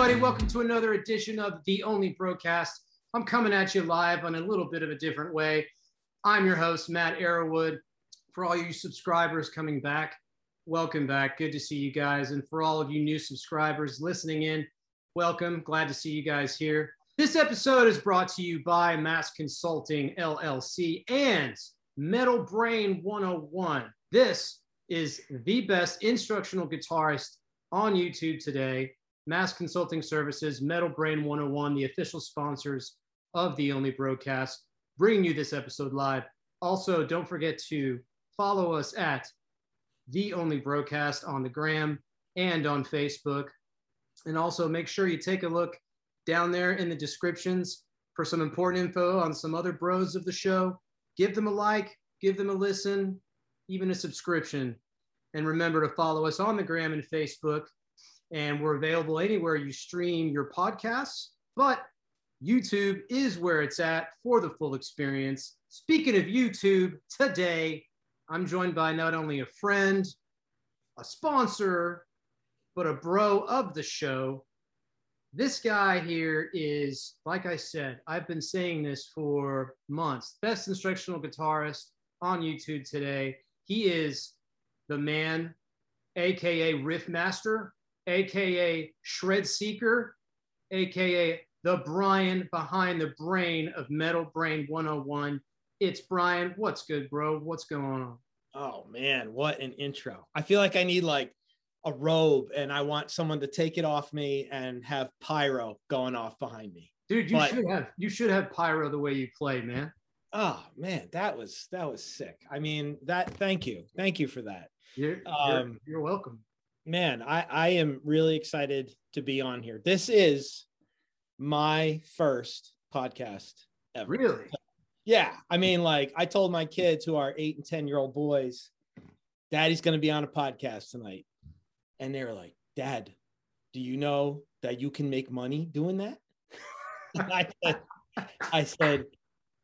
everybody. Welcome to another edition of The Only Broadcast. I'm coming at you live on a little bit of a different way. I'm your host, Matt Arrowwood. For all you subscribers coming back, welcome back. Good to see you guys. And for all of you new subscribers listening in, welcome. Glad to see you guys here. This episode is brought to you by Mass Consulting LLC and Metal Brain 101. This is the best instructional guitarist on YouTube today. Mass Consulting Services, Metal Brain 101, the official sponsors of the Only Broadcast, bringing you this episode live. Also, don't forget to follow us at the Only Broadcast on the gram and on Facebook. And also make sure you take a look down there in the descriptions for some important info on some other bros of the show. Give them a like, give them a listen, even a subscription. And remember to follow us on the gram and Facebook and we're available anywhere you stream your podcasts. But YouTube is where it's at for the full experience. Speaking of YouTube, today I'm joined by not only a friend, a sponsor, but a bro of the show. This guy here is, like I said, I've been saying this for months. Best instructional guitarist on YouTube today. He is the man, aka Riff Master, aka Shred Seeker, aka the Brian behind the brain of Metal Brain 101. It's Brian. What's good, bro? What's going on? Oh man, what an intro. I feel like I need like a robe and I want someone to take it off me and have pyro going off behind me. Dude, you but, should have you should have pyro the way you play, man. Oh man, that was that was sick. I mean, that thank you. Thank you for that. You're, um, you're, you're welcome man, I, I am really excited to be on here. This is my first podcast ever. Really? Yeah. I mean, hmm. like I told my kids who are eight and 10 year old boys, daddy's going to be on a podcast tonight. And they were like, Dad, do you know that you can make money doing that? I said, I said,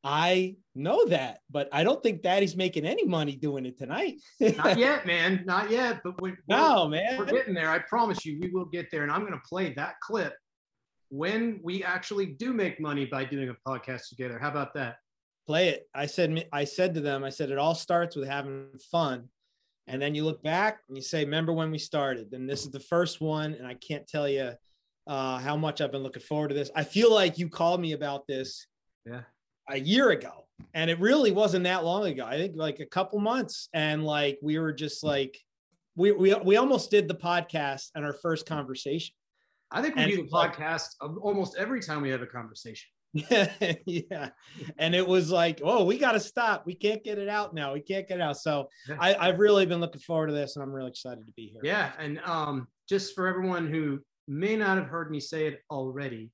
I know that, but I don't think Daddy's making any money doing it tonight. Not yet, man. Not yet. But we're, no, man, we're getting there. I promise you, we will get there. And I'm going to play that clip when we actually do make money by doing a podcast together. How about that? Play it. I said. I said to them. I said it all starts with having fun, and then you look back and you say, "Remember when we started?" And this is the first one, and I can't tell you uh, how much I've been looking forward to this. I feel like you called me about this. Yeah a year ago and it really wasn't that long ago. I think like a couple months and like we were just like we we, we almost did the podcast and our first conversation. I think we and do the podcast like, almost every time we have a conversation. Yeah. And it was like oh we got to stop. We can't get it out now. We can't get it out. So yeah. I, i've really been looking forward to this and i'm really excited to be here. Yeah and um just for everyone who may not have heard me say it already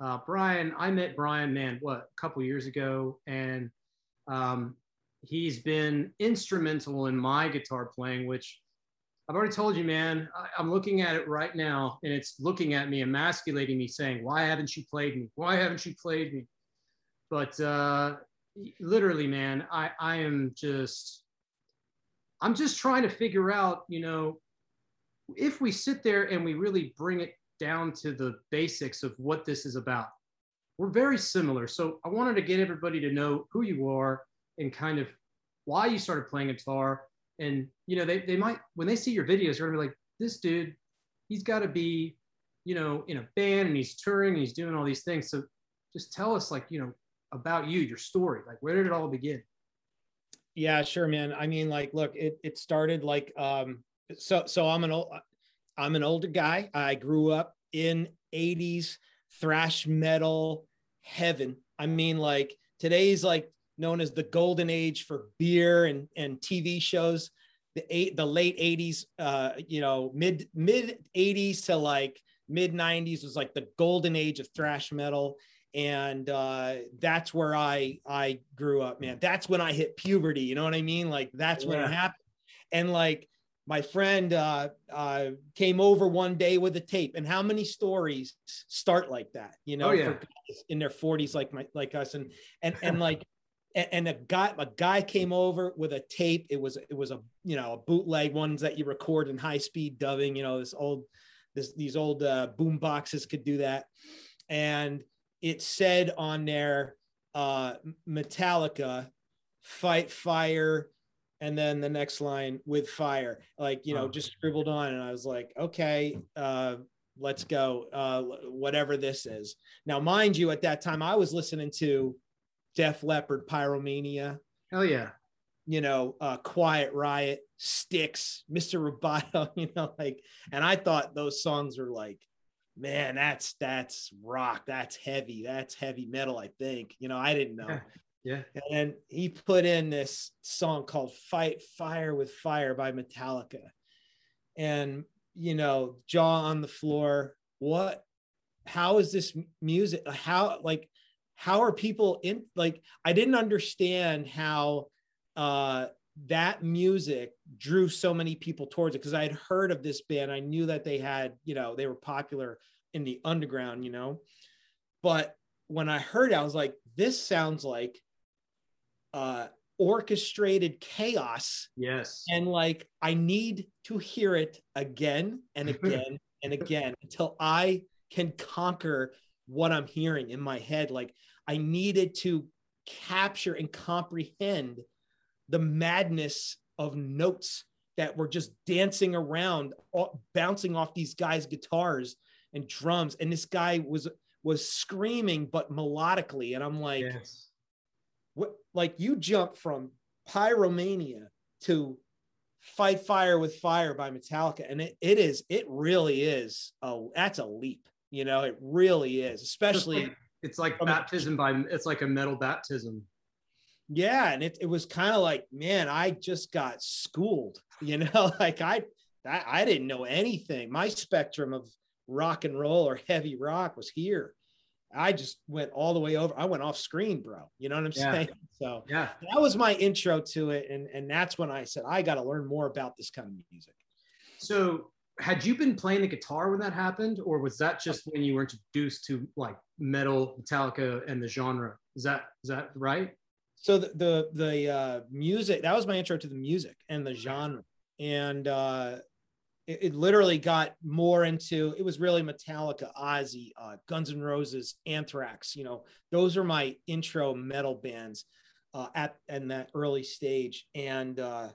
uh, Brian, I met Brian, man, what, a couple years ago, and um, he's been instrumental in my guitar playing, which I've already told you, man. I, am looking at it right now, and it's looking at me, emasculating me, saying, "Why haven't you played me? Why haven't you played me?" But uh, literally, man, I, I am just, I'm just trying to figure out, you know, if we sit there and we really bring it down to the basics of what this is about. We're very similar. So I wanted to get everybody to know who you are and kind of why you started playing guitar. And, you know, they, they might, when they see your videos, they're gonna be like, this dude, he's got to be, you know, in a band and he's touring and he's doing all these things. So just tell us, like, you know, about you, your story. Like, where did it all begin? Yeah, sure, man. I mean, like, look, it, it started like, um, so, so I'm an old, I'm an older guy. I grew up in 80s thrash metal heaven. I mean, like today's like known as the golden age for beer and, and TV shows. The eight, the late 80s, uh, you know, mid mid 80s to like mid 90s was like the golden age of thrash metal and uh, that's where I I grew up, man. That's when I hit puberty. You know what I mean? Like that's yeah. when it happened. And like my friend uh, uh, came over one day with a tape and how many stories start like that you know oh, yeah. in their 40s like my like us and and and like and a guy a guy came over with a tape it was it was a you know a bootleg ones that you record in high speed dubbing you know this old this, these old uh, boom boxes could do that. And it said on there, uh, Metallica, fight fire, and then the next line with fire, like you know, oh. just scribbled on. And I was like, okay, uh, let's go, uh, whatever this is. Now, mind you, at that time, I was listening to Def Leppard, Pyromania. Hell yeah. You know, uh, Quiet Riot, Styx Mr. Roboto, you know, like, and I thought those songs were like, man, that's that's rock, that's heavy, that's heavy metal. I think, you know, I didn't know. Yeah. And he put in this song called "Fight Fire with Fire" by Metallica, and you know, jaw on the floor. What? How is this music? How like? How are people in? Like, I didn't understand how uh, that music drew so many people towards it because I had heard of this band. I knew that they had, you know, they were popular in the underground, you know. But when I heard it, I was like, this sounds like uh orchestrated chaos. Yes. And like I need to hear it again and again and again until I can conquer what I'm hearing in my head. Like I needed to capture and comprehend the madness of notes that were just dancing around, bouncing off these guys' guitars and drums. And this guy was was screaming but melodically. And I'm like, yes what like you jump from pyromania to fight fire with fire by metallica and it, it is it really is oh that's a leap you know it really is especially it's like, it's like baptism by it's like a metal baptism. Yeah and it, it was kind of like man i just got schooled you know like I, I i didn't know anything. My spectrum of rock and roll or heavy rock was here I just went all the way over. I went off screen, bro. You know what I'm yeah. saying? So yeah, that was my intro to it, and and that's when I said I got to learn more about this kind of music. So had you been playing the guitar when that happened, or was that just when you were introduced to like metal, Metallica, and the genre? Is that is that right? So the the, the uh, music that was my intro to the music and the genre, and uh, it, it, literally got more into it was really Metallica, Ozzy, uh, Guns N' Roses, Anthrax. You know, those are my intro metal bands uh, at in that early stage. And uh,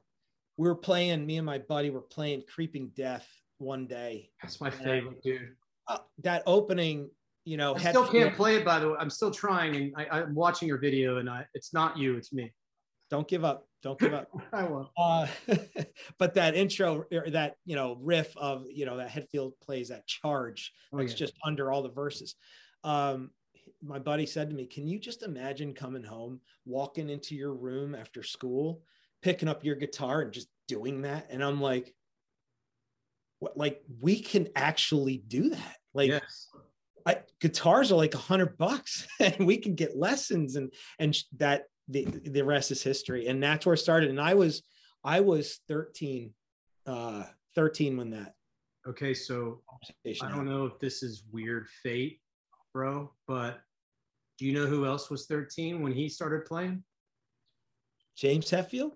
we were playing. Me and my buddy were playing Creeping Death one day. That's my favorite, dude. Uh, that opening you know, I still can't play it. By the way, I'm still trying, and I, am watching your video, and I, it's not you, it's me. Don't give up. Don't give up. I won't. Uh, but that intro, or that you know riff of you know that Hetfield plays that charge. Oh, that's yeah. just under all the verses. Um, my buddy said to me, "Can you just imagine coming home, walking into your room after school, picking up your guitar and just doing that?" And I'm like, "What? Like we can actually do that? Like." Yes. I, guitars are like a hundred bucks and we can get lessons and and that the the rest is history. And that's where it started. And i was i was 13 uh 13 when that okay so i don't know if this is weird fate bro but do you know who else was 13 when he started playing? James hetfield?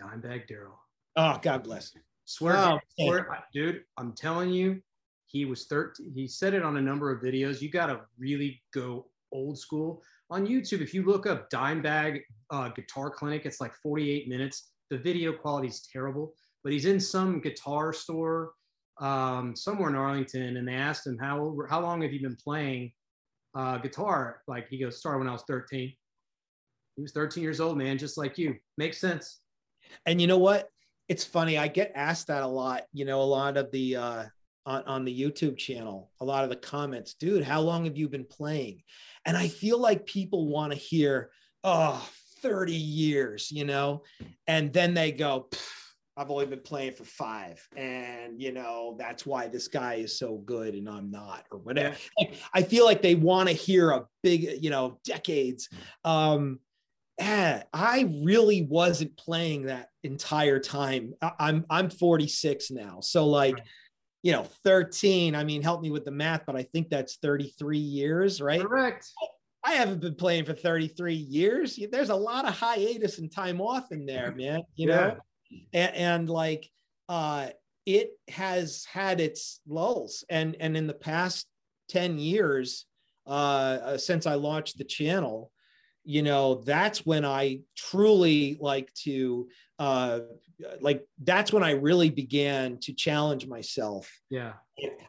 Dimebag darrell. Oh god bless swear, oh, swear dude i'm telling you he was 13 he said it on a number of videos. You got to really go old school on YouTube, if you look up Dimebag uh, Guitar Clinic, it's like 48 minutes. The video quality is terrible, but he's in some guitar store um, somewhere in Arlington, and they asked him how how long have you been playing uh, guitar? Like he goes, started when I was 13. He was 13 years old, man, just like you. Makes sense. And you know what? It's funny. I get asked that a lot. You know, a lot of the uh, on, on the YouTube channel, a lot of the comments, dude, how long have you been playing? And I feel like people want to hear, oh, 30 years, you know? And then they go, I've only been playing for five. And, you know, that's why this guy is so good and I'm not, or whatever. Like, I feel like they want to hear a big, you know, decades. Um, eh, I really wasn't playing that entire time. I, I'm I'm 46 now. So like you know, 13. I mean, help me with the math, but I think that's 33 years, right? Correct. I haven't been playing for 33 years. There's a lot of hiatus and time off in there, man. You yeah. know, and, and like, uh, it has had its lulls and and in the past 10 years uh, uh since i launched the channel you know that's when i truly like to uh like that's when i really began to challenge myself yeah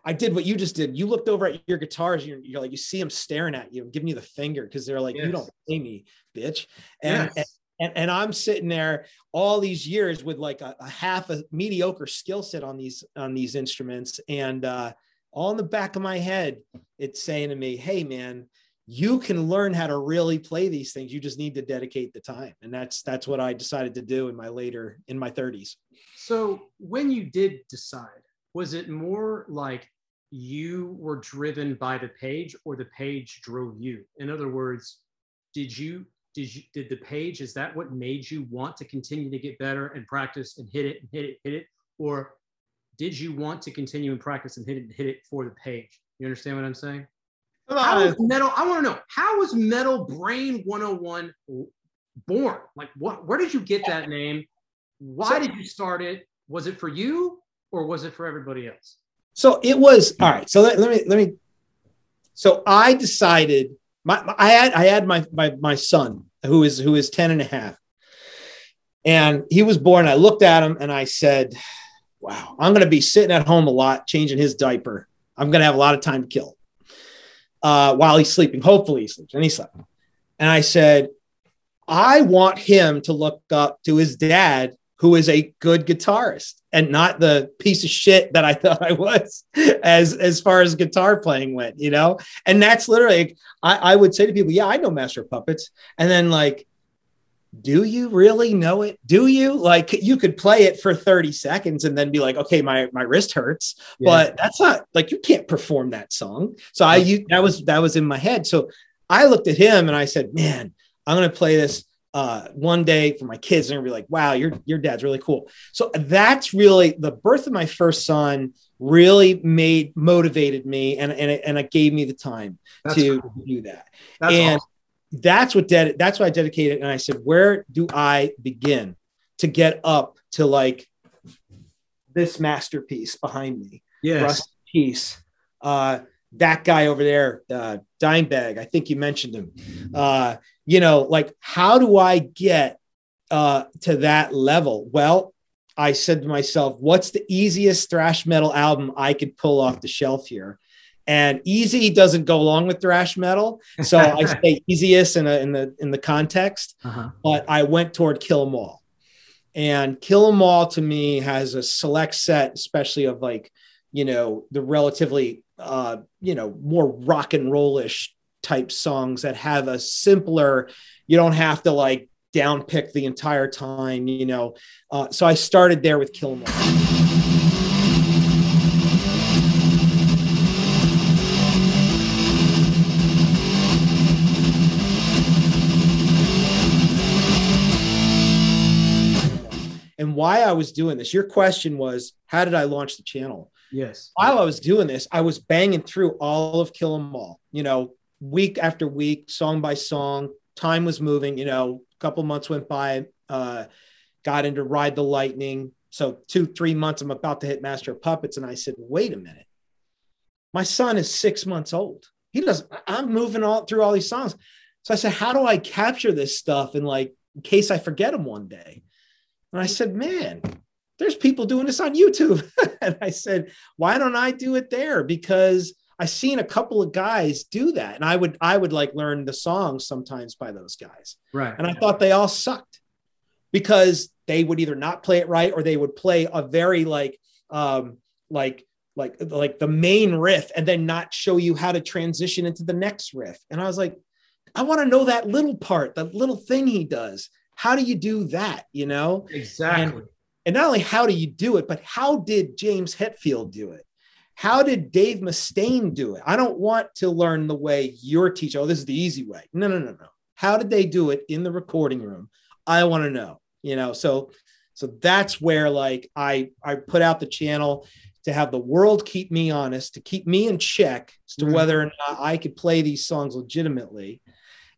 i did what you just did you looked over at your guitars you're, you're like you see them staring at you giving you the finger because they're like yes. you don't pay me bitch and, yes. and and, and I'm sitting there all these years with like a, a half a mediocre skill set on these on these instruments, and uh, all in the back of my head, it's saying to me, "Hey, man, you can learn how to really play these things. You just need to dedicate the time." And that's that's what I decided to do in my later in my 30s. So when you did decide, was it more like you were driven by the page or the page drove you? In other words, did you did you did the page is that what made you want to continue to get better and practice and hit it and hit it hit it or did you want to continue and practice and hit it and hit it for the page you understand what i'm saying how was metal i want to know how was metal brain 101 born like what where did you get that name why so, did you start it was it for you or was it for everybody else so it was all right so let, let me let me so i decided my, my, I had I had my, my my son who is who is 10 and a half. And he was born. I looked at him and I said, Wow, I'm gonna be sitting at home a lot, changing his diaper. I'm gonna have a lot of time to kill uh, while he's sleeping. Hopefully he sleeps. And he slept. And I said, I want him to look up to his dad who is a good guitarist and not the piece of shit that I thought I was as as far as guitar playing went, you know? And that's literally I, I would say to people, yeah, I know Master Puppets. And then like, do you really know it? Do you like you could play it for 30 seconds and then be like, okay, my my wrist hurts, yeah. but that's not like you can't perform that song. So I you that was that was in my head. So I looked at him and I said, man, I'm gonna play this uh, one day for my kids and be like, wow, your, your dad's really cool. So that's really the birth of my first son really made motivated me and, and, it, and it gave me the time that's to cool. do that. That's and awesome. That's what that's why I dedicated. And I said, where do I begin to get up to like this masterpiece behind me? Yes. Rust piece. Uh, that guy over there, uh, Dimebag, I think you mentioned him. Uh, you know, like how do I get uh, to that level? Well, I said to myself, what's the easiest thrash metal album I could pull off the shelf here? And easy doesn't go along with thrash metal, so I say easiest in, a, in the in the context. Uh-huh. But I went toward Kill 'Em All, and Kill 'Em All to me has a select set, especially of like you know the relatively uh, you know more rock and rollish type songs that have a simpler you don't have to like down pick the entire time you know uh, so i started there with kill 'em all why I was doing this. Your question was, how did I launch the channel? Yes. While I was doing this, I was banging through all of Kill 'Em All, you know, week after week, song by song. Time was moving, you know, a couple months went by, uh, got into Ride the Lightning. So, two, three months, I'm about to hit Master of Puppets. And I said, wait a minute. My son is six months old. He does, I'm moving all through all these songs. So I said, how do I capture this stuff in like, in case I forget them one day? And I said, man, there's people doing this on YouTube. and I said, why don't I do it there? Because I seen a couple of guys do that, and I would I would like learn the songs sometimes by those guys. Right. And I thought they all sucked because they would either not play it right or they would play a very like um like like like the main riff and then not show you how to transition into the next riff. And I was like, I want to know that little part, that little thing he does. How do you do that? You know? Exactly. And, and not only how do you do it, but how did James Hetfield do it? How did Dave Mustaine do it? I don't want to learn the way you're teaching. Oh, this is the easy way. No, no, no, no. How did they do it in the recording room? I want to know. You know, so so that's where like I I put out the channel to have the world keep me honest, to keep me in check as to mm-hmm. whether or not I could play these songs legitimately.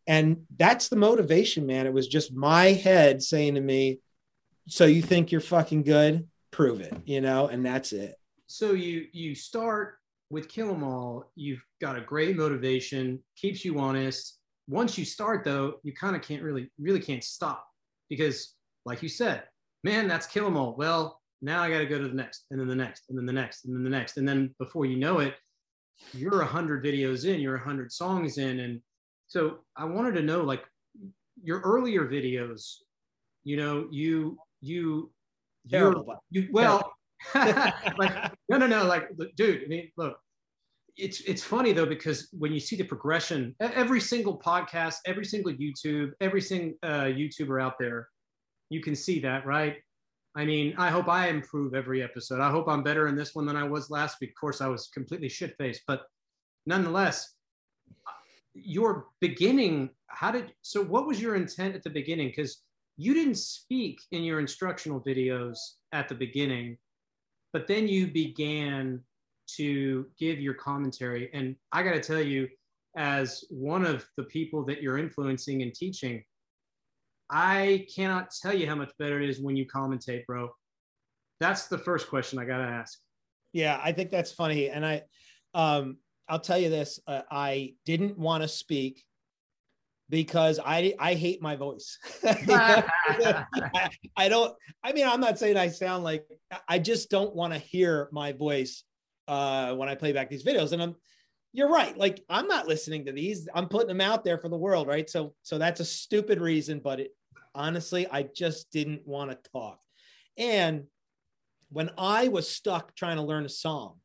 And that's the motivation, man. It was just my head saying to me, So you think you're fucking good? prove it, you know, and that's it. So you you start with Kill 'Em All. You've got a great motivation, keeps you honest. Once you start though, you kind of can't really really can't stop because, like you said, man, that's Kill 'Em All. Well, now I got to go to the next, and then the next, and then the next, and then the next, and then before you know it, you're a hundred videos in, you're a hundred songs in, and so I wanted to know like your earlier videos. You know, you you Terrible. you well like no no no like dude i mean look it's it's funny though because when you see the progression every single podcast every single youtube every single uh, youtuber out there you can see that right i mean i hope i improve every episode i hope i'm better in this one than i was last week of course i was completely shit faced but nonetheless your beginning how did so what was your intent at the beginning because you didn't speak in your instructional videos at the beginning, but then you began to give your commentary. And I got to tell you, as one of the people that you're influencing and teaching, I cannot tell you how much better it is when you commentate, bro. That's the first question I got to ask. Yeah, I think that's funny. And I, um, I'll tell you this: uh, I didn't want to speak because I I hate my voice. I, I, don't. I mean, I'm not saying I sound like. I just don't want to hear my voice uh, when I play back these videos. And I'm. You're right. Like I'm not listening to these. I'm putting them out there for the world, right? So so that's a stupid reason, but it honestly, I just didn't want to talk. And when I was stuck trying to learn a song,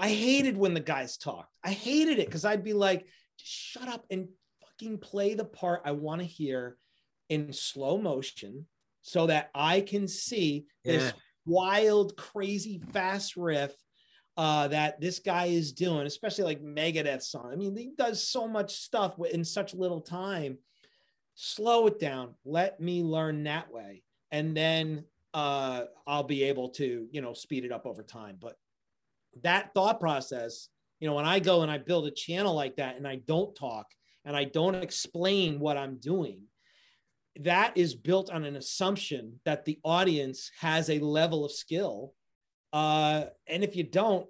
I hated when the guys talked. I hated it because I'd be like, just shut up and fucking play the part I want to hear in slow motion so that I can see yeah. this wild, crazy, fast riff uh, that this guy is doing, especially like Megadeth song. I mean, he does so much stuff in such little time. Slow it down. Let me learn that way, and then uh, I'll be able to, you know, speed it up over time. But that thought process, you know, when I go and I build a channel like that and I don't talk, and I don't explain what I'm doing, that is built on an assumption that the audience has a level of skill. Uh, and if you don't,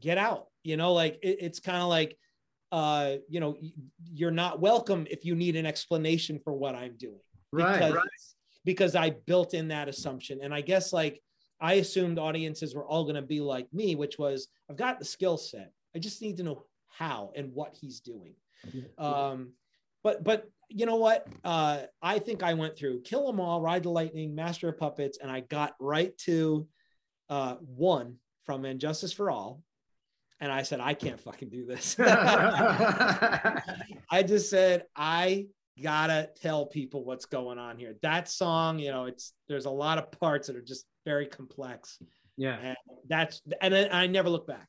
get out. You know, like it, it's kind of like, uh, you know, you're not welcome if you need an explanation for what I'm doing. Right, because, right. Because I built in that assumption. And I guess like I assumed audiences were all going to be like me, which was I've got the skill set. I just need to know how and what he's doing. Um, but but you know what? Uh, I think I went through Kill 'Em All, Ride the Lightning, Master of Puppets, and I got right to uh, one from And Justice for All. And I said, I can't fucking do this. I just said, I gotta tell people what's going on here. That song, you know, it's there's a lot of parts that are just very complex. Yeah. And that's and I never look back.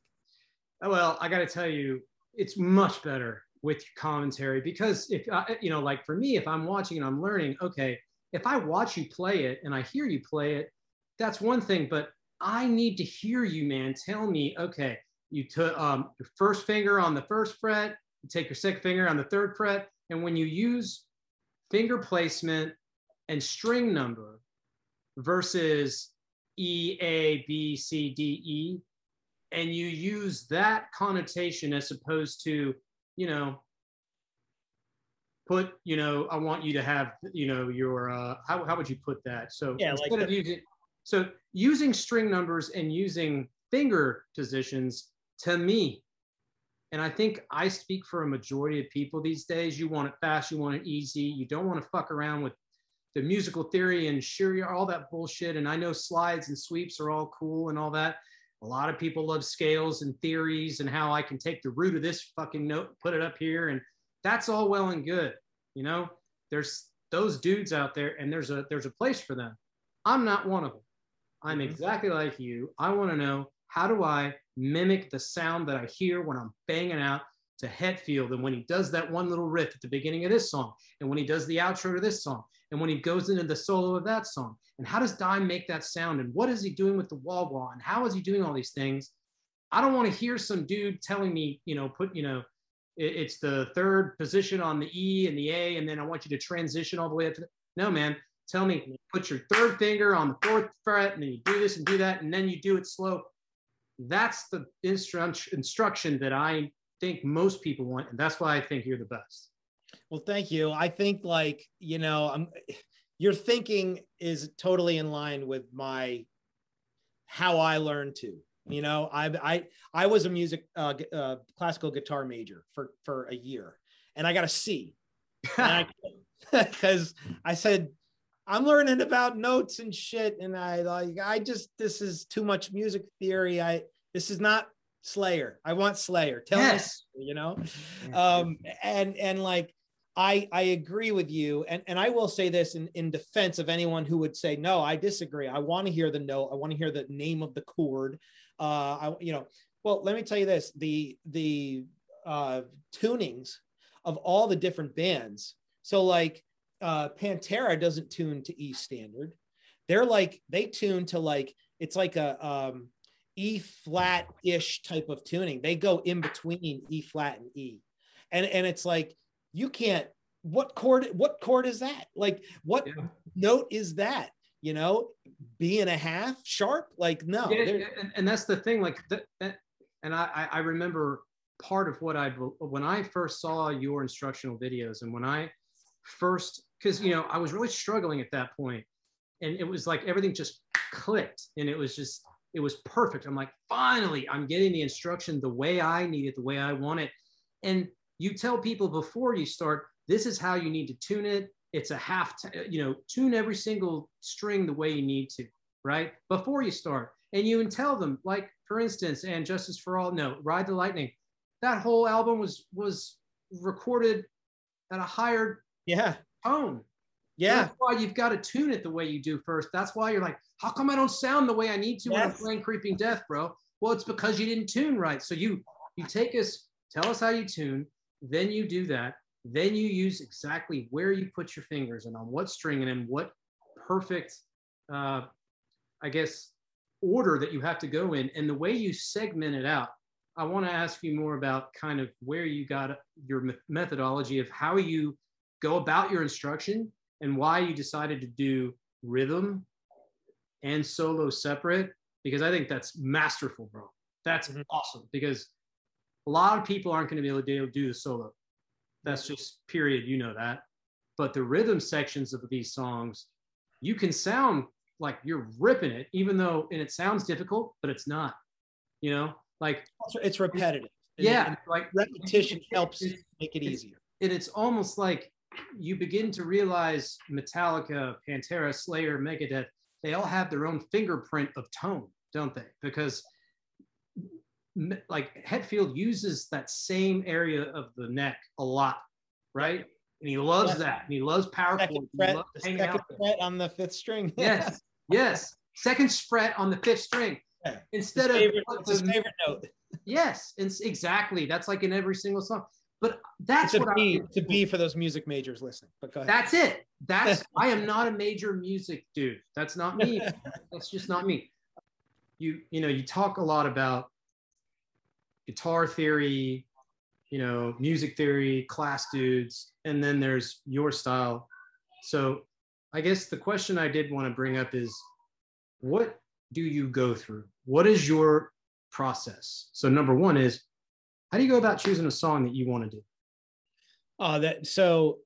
Well, I gotta tell you, it's much better with commentary because if I, you know like for me if i'm watching and i'm learning okay if i watch you play it and i hear you play it that's one thing but i need to hear you man tell me okay you took um, your first finger on the first fret you take your second finger on the third fret and when you use finger placement and string number versus e a b c d e and you use that connotation as opposed to you know, put, you know, I want you to have, you know, your, uh, how, how would you put that? So yeah, instead like of using, so using string numbers and using finger positions to me, and I think I speak for a majority of people these days. You want it fast, you want it easy. You don't want to fuck around with the musical theory and sure all that bullshit. And I know slides and sweeps are all cool and all that. A lot of people love scales and theories and how I can take the root of this fucking note, put it up here, and that's all well and good. You know, there's those dudes out there, and there's a there's a place for them. I'm not one of them. I'm mm-hmm. exactly like you. I want to know how do I mimic the sound that I hear when I'm banging out to Hetfield, and when he does that one little riff at the beginning of this song, and when he does the outro to this song, and when he goes into the solo of that song, and how does Dime make that sound? And what is he doing with the wah wah? And how is he doing all these things? I don't want to hear some dude telling me, you know, put, you know, it, it's the third position on the E and the A, and then I want you to transition all the way up to the, no, man. Tell me, put your third finger on the fourth fret, and then you do this and do that, and then you do it slow. That's the instru- instruction that I think most people want, and that's why I think you're the best. Well, thank you. I think like you know, I'm your thinking is totally in line with my how I learned to. You know, I I I was a music uh, uh, classical guitar major for for a year, and I got a C because I, I said I'm learning about notes and shit, and I like I just this is too much music theory. I this is not Slayer. I want Slayer. Tell yes. me, you know, um, and and like I I agree with you, and and I will say this in in defense of anyone who would say no, I disagree. I want to hear the note. I want to hear the name of the chord. Uh, I you know, well, let me tell you this: the the uh, tunings of all the different bands. So like uh, Pantera doesn't tune to E standard. They're like they tune to like it's like a um, E flat ish type of tuning. They go in between E flat and E, and and it's like you can't. What chord? What chord is that? Like what yeah. note is that? You know, B and a half sharp. Like no, yeah, and, and that's the thing. Like that and I I remember part of what I when I first saw your instructional videos and when I first because you know I was really struggling at that point and it was like everything just clicked and it was just it was perfect. I'm like finally I'm getting the instruction the way I need it, the way I want it. And you tell people before you start this is how you need to tune it. It's a half, you know, tune every single string the way you need to, right? Before you start. And you tell them, like, for instance, and Justice for All, no, Ride the Lightning that whole album was was recorded at a higher yeah tone. Yeah. That's why you've got to tune it the way you do first. That's why you're like, how come I don't sound the way I need to yes. when I'm playing Creeping Death, bro? Well, it's because you didn't tune right. So you you take us, tell us how you tune, then you do that, then you use exactly where you put your fingers and on what string and in what perfect, uh, I guess, order that you have to go in, and the way you segment it out. I want to ask you more about kind of where you got your methodology of how you go about your instruction and why you decided to do rhythm and solo separate because I think that's masterful, bro. That's mm-hmm. awesome because a lot of people aren't going to be able to do the solo. That's just period. You know that. But the rhythm sections of these songs, you can sound like you're ripping it, even though, and it sounds difficult, but it's not. You know, like it's repetitive. Yeah, and like repetition helps make it easier. And it's almost like you begin to realize Metallica, Pantera, Slayer, Megadeth, they all have their own fingerprint of tone, don't they? Because like Hetfield uses that same area of the neck a lot, right? And he loves that. And he loves power second fret, second fret on the fifth string. yes, yes. Second fret on the fifth string instead his favorite, of his favorite note. Yes, it's exactly. That's like in every single song. But that's it's what B, I, to be for those music majors listening. But go ahead. That's it. That's I am not a major music dude. That's not me. that's just not me. You you know you talk a lot about guitar theory, you know music theory, class dudes, and then there's your style. So I guess the question I did want to bring up is, what do you go through? What is your process? So number one is, how do you go about choosing a song that you want to do? Oh, that so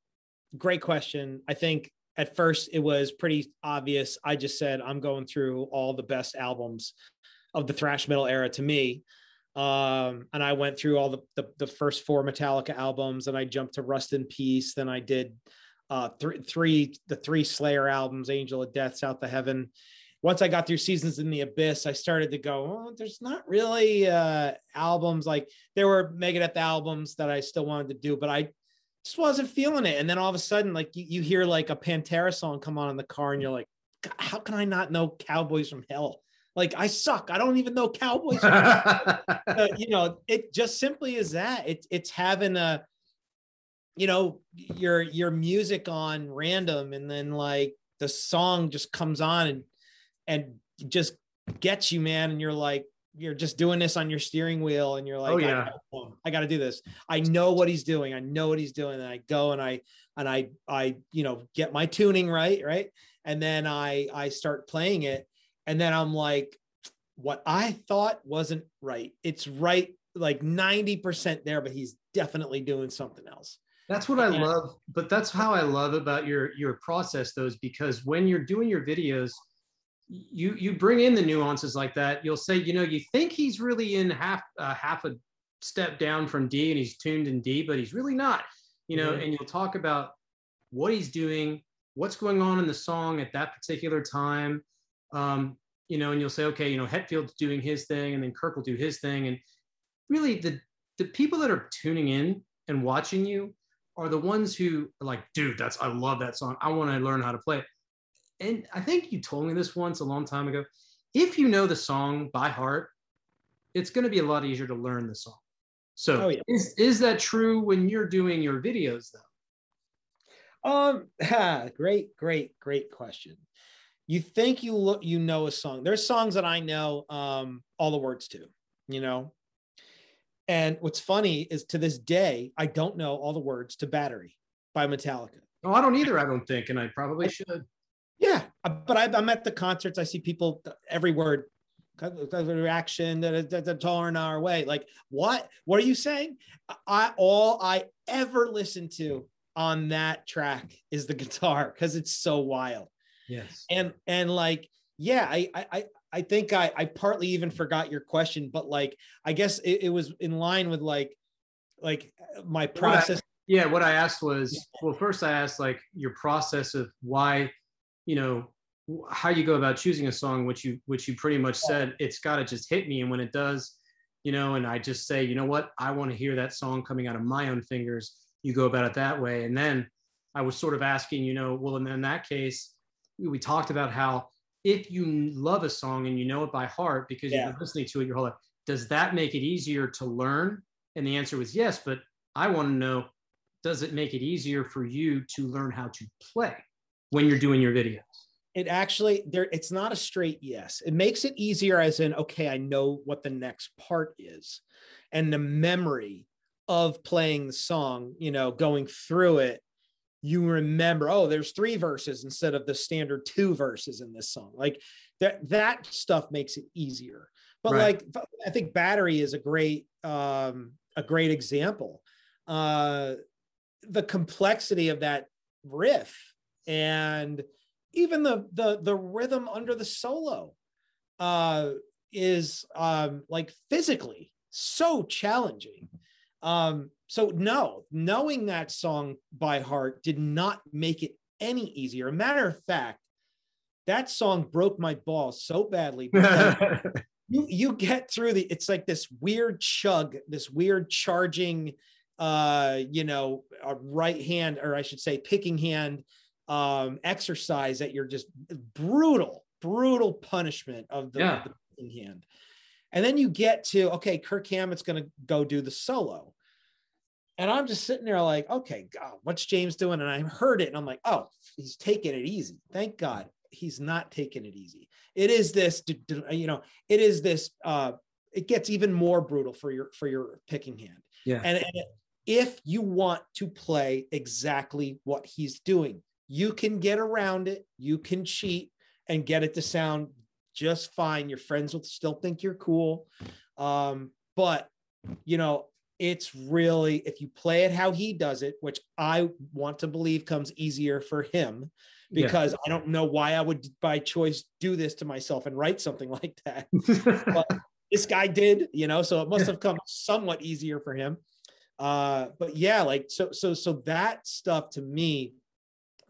great question. I think at first it was pretty obvious. I just said I'm going through all the best albums of the thrash metal era to me. Um, and I went through all the, the, the first four Metallica albums, and I jumped to Rust in Peace. Then I did uh, three three the three Slayer albums, Angel of Death, South of Heaven, once I got through Seasons in the Abyss, I started to go, oh, there's not really uh, albums like there were Megadeth albums that I still wanted to do, but I just wasn't feeling it. And then all of a sudden, like you, you hear like a Pantera song come on in the car, and you're like, how can I not know Cowboys from Hell? Like I suck. I don't even know Cowboys. uh, you know, it just simply is that. It's it's having a, you know, your your music on random, and then like the song just comes on and and just gets you, man. And you're like, you're just doing this on your steering wheel and you're like, oh, yeah. I, got to do this. I know what he's doing. I know what he's doing. And I go and I, and I, I, you know, get my tuning right. Right. and then I I start playing it, and then I'm like, what I thought wasn't right. It's right like 90% there, but he's definitely doing something else. That's what I love, but that's how I love about your your process those because when you're doing your videos, you you bring in the nuances like that. You'll say, you know, you think he's really in half uh, half a step down from D and he's tuned in D, but he's really not. You know, mm-hmm. and you'll talk about what he's doing, what's going on in the song at that particular time. Um, you know, and you'll say, okay, you know, Hetfield's doing his thing, and then Kirk will do his thing, and really the the people that are tuning in and watching you are the ones who are like, dude, that's I love that song. I want to learn how to play it. And I think you told me this once a long time ago. If you know the song by heart, it's going to be a lot easier to learn the song. So oh, yeah. is, is that true when you're doing your videos though? Um, great, great, great question. You think you look, you know a song. There's songs that I know um, all the words to, you know, and what's funny is to this day, I don't know all the words to Battery by Metallica. Oh, I don't either, I don't think. And I probably should. Yeah. Uh, but I, am at the concerts. I see people, every word, reaction, taller in our way. Like, what? What are you saying? I all I ever listen to on that track is the guitar because it's so wild. Yes. And and like, yeah, I I I think I, I partly even forgot your question, but like I guess it, it was in line with like like my process. What I, yeah, what I asked was well, first I asked like your process of why, you know, how you go about choosing a song, which you which you pretty much said it's got to just hit me, and when it does, you know, and I just say, you know what, I want to hear that song coming out of my own fingers. You go about it that way, and then I was sort of asking, you know, well, and in that case, we talked about how if you love a song and you know it by heart because yeah. you've been listening to it your whole life, does that make it easier to learn? And the answer was yes, but I want to know does it make it easier for you to learn how to play when you're doing your videos? It actually there it's not a straight yes. It makes it easier as in okay, I know what the next part is. And the memory of playing the song, you know, going through it you remember, oh, there's three verses instead of the standard two verses in this song. Like that, that stuff makes it easier. But right. like, I think battery is a great, um, a great example. Uh, the complexity of that riff and even the the the rhythm under the solo uh is um like physically so challenging um so no, knowing that song by heart did not make it any easier. A matter of fact, that song broke my balls so badly. you you get through the it's like this weird chug, this weird charging uh you know a right hand or I should say picking hand um exercise that you're just brutal brutal punishment of the, yeah. the picking hand. And then you get to okay, Kirk Hammett's going to go do the solo and I'm just sitting there like, okay, God, what's James doing? And I heard it and I'm like, oh, he's taking it easy. Thank God he's not taking it easy. It is this, you know, it is this, uh, it gets even more brutal for your, for your picking hand. Yeah. And, and if you want to play exactly what he's doing, you can get around it. You can cheat and get it to sound just fine. Your friends will still think you're cool. Um, but you know, it's really if you play it how he does it which i want to believe comes easier for him because yeah. i don't know why i would by choice do this to myself and write something like that but this guy did you know so it must have come somewhat easier for him uh but yeah like so so so that stuff to me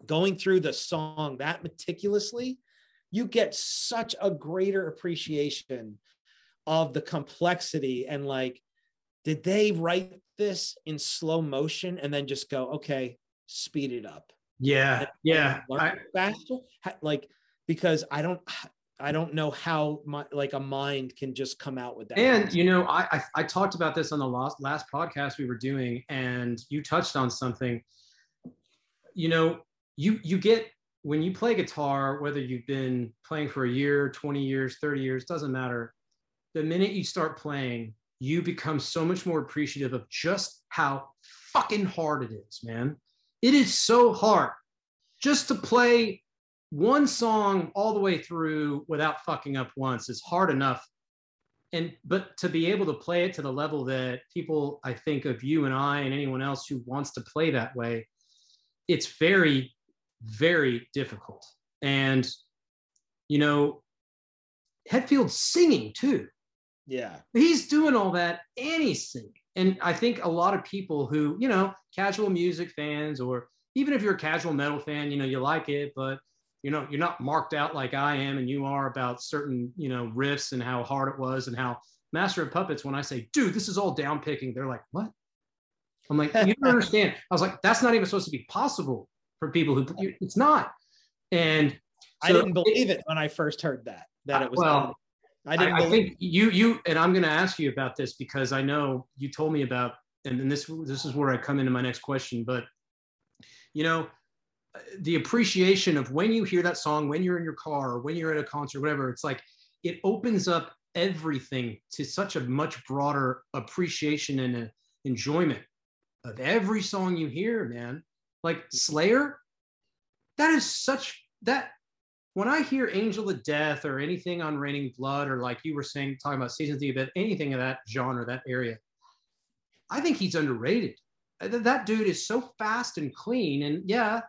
going through the song that meticulously you get such a greater appreciation of the complexity and like did they write this in slow motion and then just go okay speed it up. Yeah yeah I, faster? Like because i don't i don't know how my like a mind can just come out with that. And you know I, I i talked about this on the last last podcast we were doing and you touched on something. You know you you get when you play guitar whether you've been playing for a year 20 years 30 years doesn't matter the minute you start playing you become so much more appreciative of just how fucking hard it is, man. It is so hard just to play one song all the way through without fucking up once is hard enough. And but to be able to play it to the level that people, I think of you and I and anyone else who wants to play that way, it's very, very difficult. And you know, Hetfield's singing too. Yeah. He's doing all that and he's singing. And I think a lot of people who, you know, casual music fans, or even if you're a casual metal fan, you know, you like it, but you know, you're not marked out like I am and you are about certain, you know, riffs and how hard it was and how Master of Puppets, when I say, dude, this is all down picking, they're like, what? I'm like, you don't understand. I was like, that's not even supposed to be possible for people who it's not. And so I didn't believe it, it, when I first heard that, that it was. Well, I didn't. I, I think you, you, and I'm going to ask you about this because I know you told me about, and, and this, this is where I come into my next question, but you know, the appreciation of when you hear that song, when you're in your car or when you're at a concert, whatever, it's like it opens up everything to such a much broader appreciation and enjoyment of every song you hear, man. Like Slayer, that is such that when I hear Angel of Death or anything on Raining Blood, or like you were saying, talking about Seasons of the anything of that genre, that area, I think he's underrated. That dude is so fast and clean. And yeah,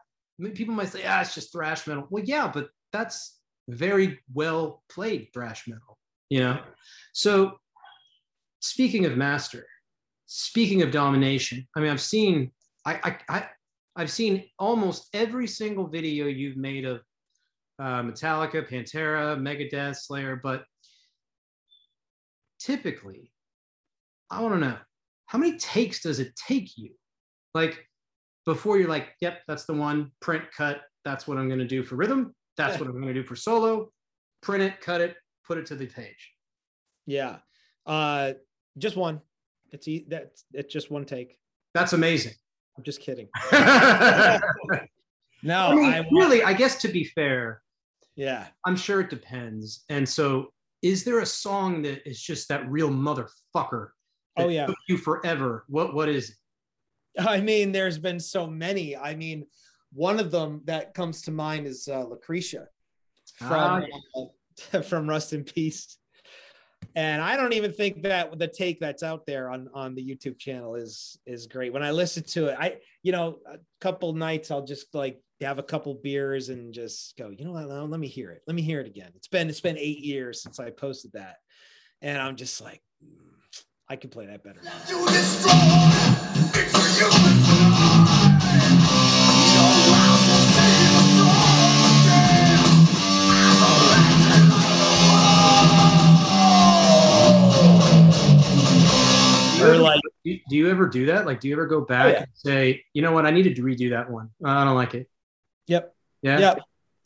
people might say, ah, it's just thrash metal. Well, yeah, but that's very well played thrash metal, you know? So speaking of master, speaking of domination, I mean, I've seen, I, I, I I've seen almost every single video you've made of uh, Metallica, Pantera, Megadeth, Slayer, but typically, I want to know how many takes does it take you? Like before you're like, yep, that's the one, print, cut, that's what I'm going to do for rhythm, that's yeah. what I'm going to do for solo, print it, cut it, put it to the page. Yeah. Uh, just one. It's e- that's it's just one take. That's amazing. I'm just kidding. no, I mean, I really, I guess to be fair, yeah, I'm sure it depends. And so, is there a song that is just that real motherfucker? oh yeah, took you forever. What what is it? I mean, there's been so many. I mean, one of them that comes to mind is uh, Lucretia from ah. uh, from Rust in Peace. And I don't even think that the take that's out there on on the YouTube channel is is great. When I listen to it, I you know a couple nights I'll just like have a couple beers and just go, you know what? Let me hear it. Let me hear it again. It's been it's been eight years since I posted that, and I'm just like, mm, I can play that better. Or like do you ever do that like do you ever go back oh, yeah. and say you know what i needed to redo that one i don't like it yep yeah yep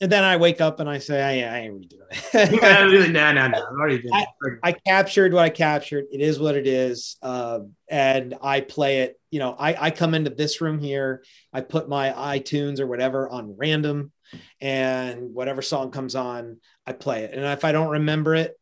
and then I wake up and I say, I, I ain't redoing it. no, no, no. Already I, I, captured what I captured. It is what it is. Uh, and I play it. You know, I, I come into this room here. I put my iTunes or whatever on random, and whatever song comes on, I play it. And if I don't remember it,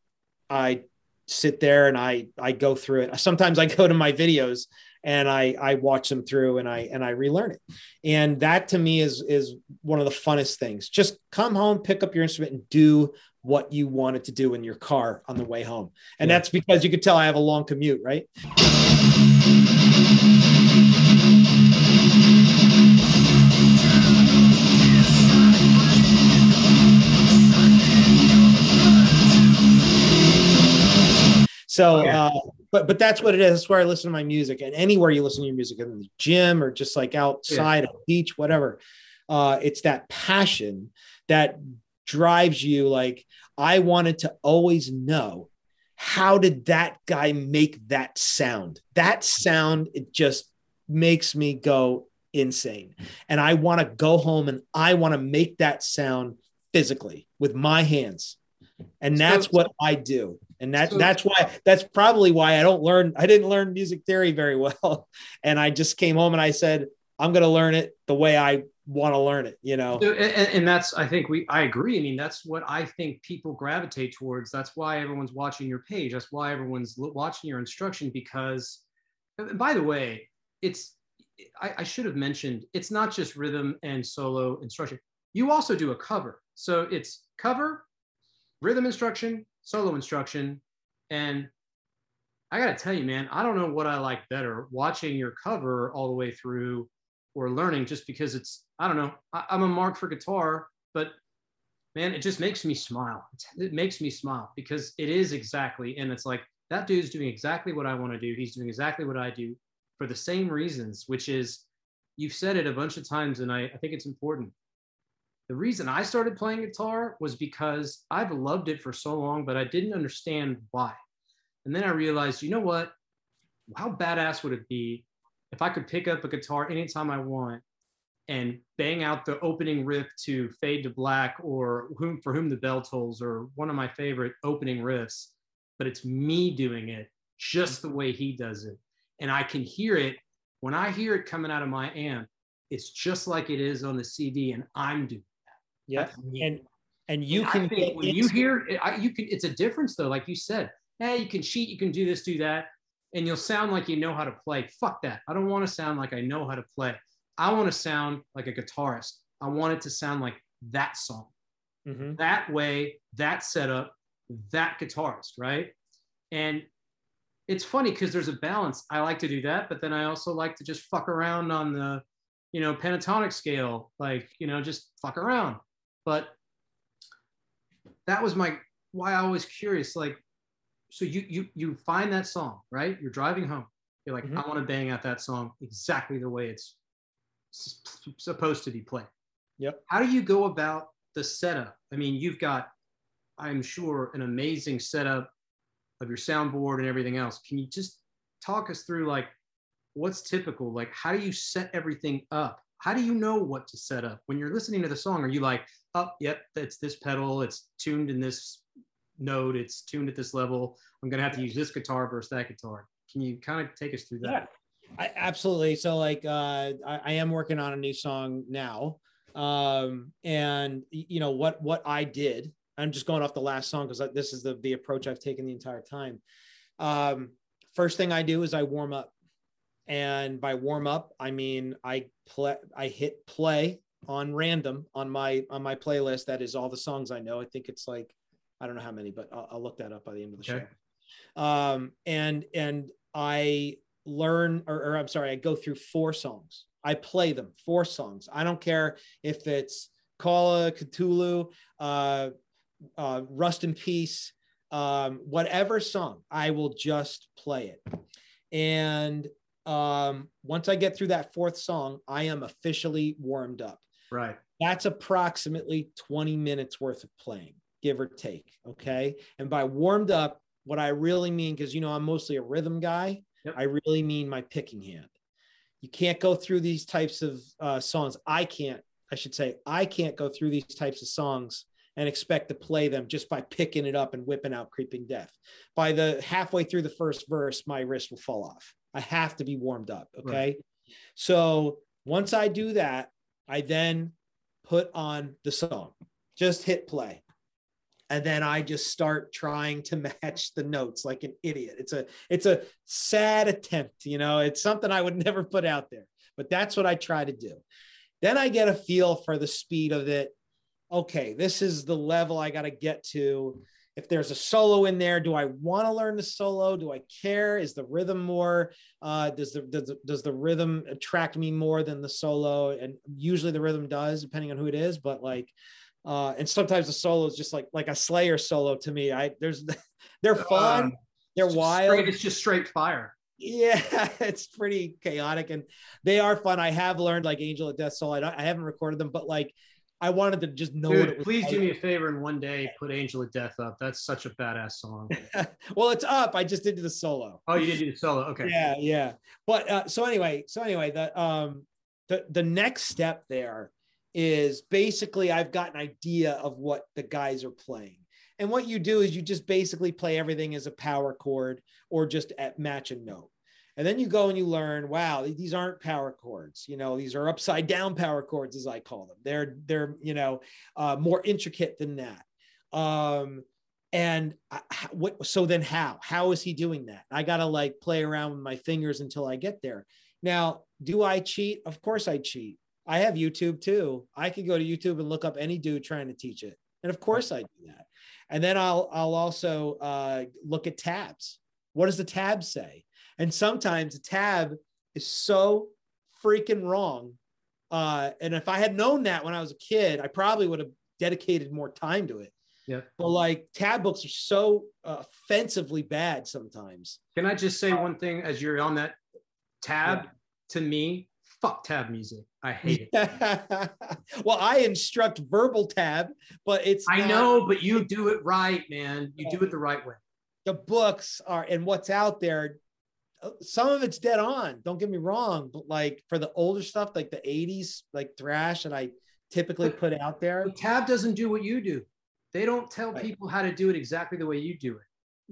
I sit there and I I go through it. Sometimes I go to my videos and I I watch them through and I and I relearn it. And that to me is is one of the funnest things. Just come home, pick up your instrument and do what you wanted to do in your car on the way home. And yeah. that's because you could tell I have a long commute, right? So, uh, but but that's what it is. That's where I listen to my music, and anywhere you listen to your music, in the gym or just like outside yeah. the beach, whatever. Uh, it's that passion that drives you. Like I wanted to always know how did that guy make that sound? That sound it just makes me go insane, and I want to go home and I want to make that sound physically with my hands, and that's so, what I do and that so, that's why that's probably why I don't learn I didn't learn music theory very well. And I just came home and I said I'm going to learn it the way I want to learn it you know? And, and, that's I think we I agree. I mean that's what I think people gravitate towards. That's why everyone's watching your page. That's why everyone's watching your instruction because by the way it's I, I should have mentioned it's not just rhythm and solo instruction. You also do a cover. So it's cover, rhythm instruction, solo instruction, and I got to tell you, man, I don't know what I like better watching your cover all the way through or learning just because it's, I don't know, I, am a mark for guitar, but man, it just makes me smile. It makes me smile because it is exactly, and it's like that dude's doing exactly what I want to do. He's doing exactly what I do for the same reasons, which is you've said it a bunch of times, and I, I think it's important. The reason I started playing guitar was because I've loved it for so long, but I didn't understand why. And then I realized, you know what? How badass would it be if I could pick up a guitar anytime I want and bang out the opening riff to Fade to Black or whom, For Whom the Bell Tolls or one of my favorite opening riffs, but it's me doing it just the way he does it. And I can hear it when I hear it coming out of my amp, it's just like it is on the CD, and I'm doing. Yeah, and and you and can get when you hear it, I, you can. It's a difference though, like you said. Hey, you can cheat, you can do this, do that, and you'll sound like you know how to play. Fuck that. I don't want to sound like I know how to play. I want to sound like a guitarist. I want it to sound like that song. Mm-hmm. That way, that setup, that guitarist, right? And it's funny because there's a balance. I like to do that, but then I also like to just fuck around on the, you know, pentatonic scale, like, you know, just fuck around. But that was my why I was curious. Like, so you you you find that song, right? You're driving home. You're like, mm-hmm. I want to bang out that song exactly the way it's supposed to be played. Yep. How do you go about the setup? I mean, you've got, I'm sure, an amazing setup of your soundboard and everything else. Can you just talk us through like what's typical? Like how do you set everything up? How do you know what to set up when you're listening to the song? Are you like, oh, yep, it's this pedal, it's tuned in this note, it's tuned at this level. I'm gonna have to use this guitar versus that guitar. Can you kind of take us through that? Yeah. I, absolutely. So like uh, I, I am working on a new song now, um, and you know what what I did I'm just going off the last song because this is the the approach I've taken the entire time. Um, first thing I do is I warm up, and by warm up I mean I play I hit play on random on my on my playlist. That is all the songs I know. I think it's like I don't know how many, but I'll, I'll look that up by the end of the okay. show. Um, and and I learn, or, or I'm sorry, I go through four songs. I play them four songs. I don't care if it's Call of Ktulu, uh, uh, Rust in Peace, um, whatever song, I will just play it. And um, once I get through that fourth song, I am officially warmed up. Right. That's approximately 20 minutes worth of playing, give or take. Okay. And by warmed up, what I really mean, because you know, I'm mostly a rhythm guy, yep. I really mean my picking hand. You can't go through these types of uh, songs. I can't, I should say, I can't go through these types of songs and expect to play them just by picking it up and whipping out creeping death. By the halfway through the first verse, my wrist will fall off. I have to be warmed up. Okay. Right. So once I do that, I then put on the song, just hit play. And then I just start trying to match the notes like an idiot. It's a it's a sad attempt, you know. It's something I would never put out there, but that's what I try to do. Then I get a feel for the speed of it okay, this is the level I got to get to. If there's a solo in there, do I want to learn the solo? Do I care? Is the rhythm more? Uh, does the does, the, does the rhythm attract me more than the solo? And usually the rhythm does, depending on who it is. But like, uh, and sometimes the solo is just like like a Slayer solo to me. I there's they're fun, uh, they're wild. Straight, it's just straight fire. Yeah, it's pretty chaotic and they are fun. I have learned like Angel of Death solo. I, I haven't recorded them, but like I wanted to just know Dude, what it was. Please like. do me a favor and one day put Angel of Death up. That's such a badass song. well, it's up. I just did the solo. Oh, you did do the solo. Okay. Yeah, yeah. But uh, so anyway, so anyway, the um the the next step there is basically I've got an idea of what the guys are playing. And what you do is you just basically play everything as a power chord or just at match a note. And then you go and you learn, wow, these aren't power chords. You know, these are upside down power chords, as I call them. They're they're you know uh, more intricate than that. Um, and I, what? So then, how? How is he doing that? I gotta like play around with my fingers until I get there. Now, do I cheat? Of course, I cheat. I have YouTube too. I could go to YouTube and look up any dude trying to teach it. And of course I do that. And then I'll I'll also uh, look at tabs. What does the tab say? And sometimes the tab is so freaking wrong. Uh, and if I had known that when I was a kid, I probably would have dedicated more time to it. Yeah. But like tab books are so uh, offensively bad sometimes. Can I just say one thing as you're on that tab? Yeah. To me, fuck tab music. I hate it. well, I instruct verbal tab, but it's I not- know, but you do it right, man. You do it the right way. the books are and what's out there. Uh, Some of it's dead on. Don't get me wrong, but like for the older stuff, like the '80s, like thrash that I typically put out there. Tab doesn't do what you do. They don't tell Right. people how to do it exactly the way you do it.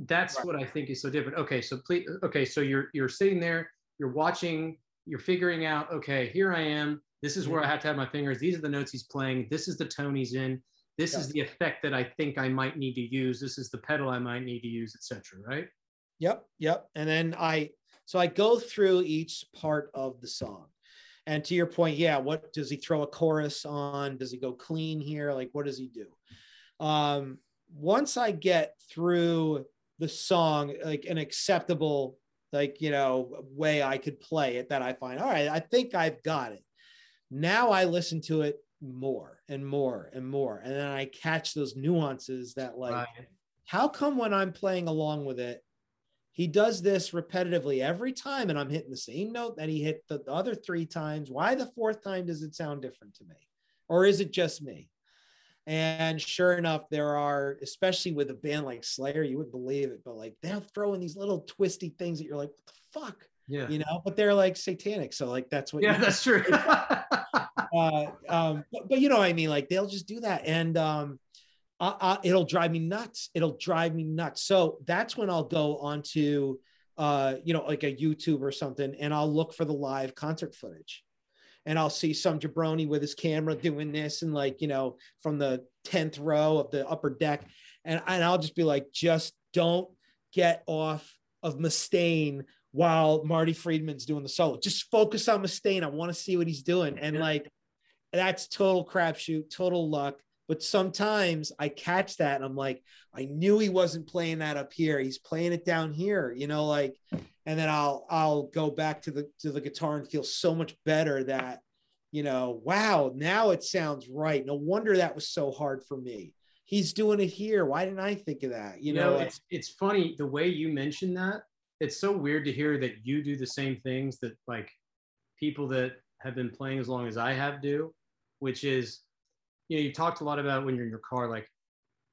That's Right. what I think is so different. Okay, so please okay, so you're you're sitting there, you're watching, you're figuring out, okay, here I am. This is where Mm-hmm. I have to have my fingers. These are the notes he's playing. This is the tone he's in. This is the effect that I think I might need to use. This is the pedal I might need to use, etc. Right? Yep, yep. And then I so I go through each part of the song. And to your point, yeah, what does he throw a chorus on? Does he go clean here? Like what does he do? Um once I get through the song like an acceptable like you know way I could play it that I find all right, I think I've got it. Now I listen to it more and more and more and then I catch those nuances that like Right. how come when I'm playing along with it, he does this repetitively every time and I'm hitting the same note that he hit the, the other three times? Why the fourth time does it sound different to me? Or is it just me? And sure enough, there are, especially with a band like Slayer, you would believe it, but like they'll throw in these little twisty things that you're like, what the fuck? Yeah. You know, but they're like satanic. So like that's what Yeah, you- that's true. uh, um, but, but you know what I mean? Like they'll just do that, and um, I, it'll drive me nuts. It'll drive me nuts. So that's when I'll go onto, uh, you know, like a YouTube or something, and I'll look for the live concert footage, and I'll see some jabroni with his camera doing this, and like you know, from the tenth row of the upper deck, and and I'll just be like, just don't get off of Mustaine while Marty Friedman's doing the solo. Just focus on Mustaine. I want to see what he's doing. And Yeah. like that's total crapshoot, total luck. But sometimes I catch that and I'm like, I knew he wasn't playing that up here. He's playing it down here, you know, like, and then I'll I'll go back to the to the guitar and feel so much better that, you know, wow, now it sounds right. No wonder that was so hard for me. He's doing it here. Why didn't I think of that? You, you know, know, it's it's funny the way you mentioned that. It's so weird to hear that you do the same things that like people that have been playing as long as I have do, which is, you know, you talked a lot about when you're in your car. Like,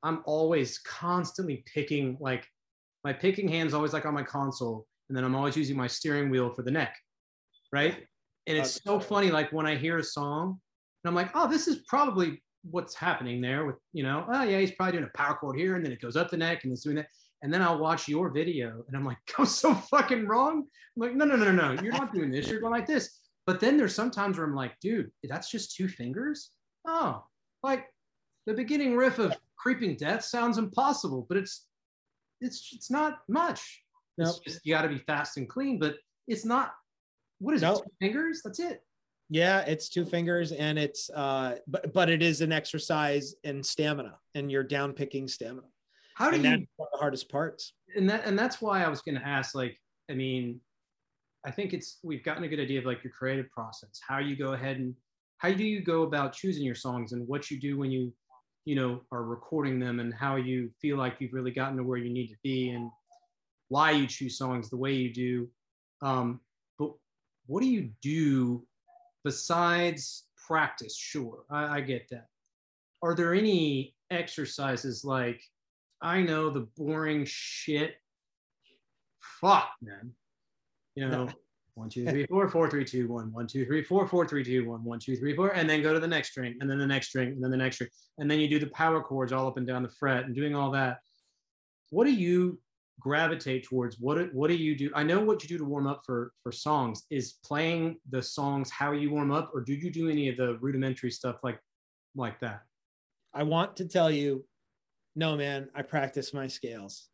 I'm always constantly picking. Like, my picking hand's always like on my console, and then I'm always using my steering wheel for the neck, right? And it's so funny. Like when I hear a song, and I'm like, oh, this is probably what's happening there with you know oh yeah he's probably doing a power chord here and then it goes up the neck and it's doing that and then i'll watch your video and i'm like go so fucking wrong i'm like no no no no no you're not doing this you're going like this but then there's sometimes where i'm like dude that's just two fingers oh like the beginning riff of creeping death sounds impossible but it's it's it's not much it's just you got to be fast and clean but it's not what is Nope. it two fingers that's it Yeah, it's two fingers and it's uh but but it is an exercise in stamina and you're down picking stamina. how do And you that's one of the hardest parts. and that and that's why I was going to ask. Like, I mean, I think it's we've gotten a good idea of like your creative process, how you go ahead and how do you go about choosing your songs, and what you do when you, you know, are recording them, and how you feel like you've really gotten to where you need to be, and why you choose songs the way you do. Um, but what do you do besides practice? Sure, I, I get that. Are there any exercises like I know the boring shit. Fuck, man. You know, one, two, three, four, four, three, two, one, one, two, three, four, four, three, two, one, one, two, three, four, and then go to the next string, and then the next string, and then the next string, and then you do the power chords all up and down the fret, and doing all that. What do you gravitate towards? What do, what do you do? I know what you do to warm up for for songs. Is playing the songs how you warm up, or do you do any of the rudimentary stuff like like that? I want to tell you, no, man, I practice my scales.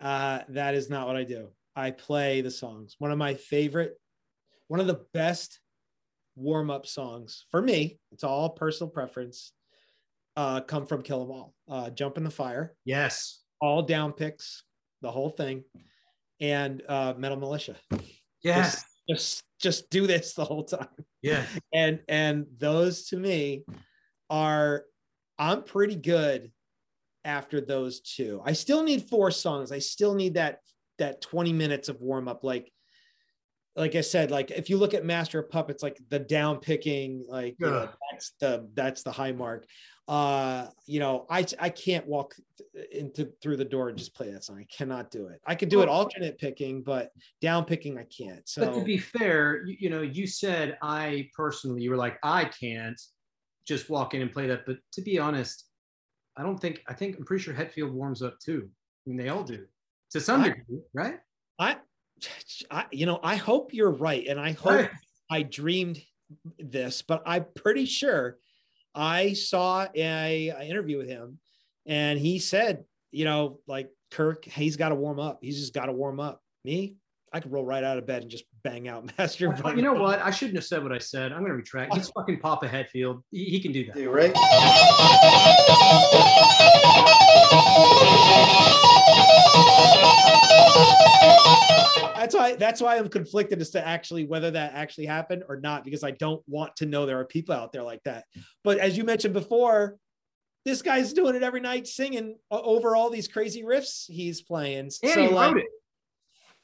Uh, that is not what I do. I play the songs. One of my favorite, one of the best warm up songs for me, it's all personal preference, uh, come from Kill 'Em All. Uh, Jump in the Fire, Yes. all down picks, the whole thing, and uh, Metal Militia. Yes. Just just do this the whole time. Yeah. And and those to me are I'm pretty good after those two. I still need four songs. I still need that that 20 minutes of warm up like like I said, like if you look at Master of Puppets, like the down picking, like you know, that's the that's the high mark. Uh, you know, I I can't walk into through the door and just play that song. I cannot do it. I could do it alternate picking, but down picking I can't. So But to be fair, you, you know, you said I personally, you were like, I can't just walk in and play that. But to be honest, I don't think, I think, I'm pretty sure Hetfield warms up too. I mean, they all do to some I- degree, right? I, I, you know, I hope you're right, and I hope Right. I dreamed this, but I'm pretty sure I saw a, a interview with him, and he said, you know, like Kirk, he's got to warm up. He's just got to warm up. Me, I could roll right out of bed and just bang out Master. of you know what? I shouldn't have said what I said. I'm going to retract. He's fucking Papa Hetfield. He, he can do that. right? That's why. That's why I'm conflicted as to actually whether that actually happened or not, because I don't want to know there are people out there like that. But as you mentioned before, this guy's doing it every night, singing over all these crazy riffs he's playing. And so he like, wrote it.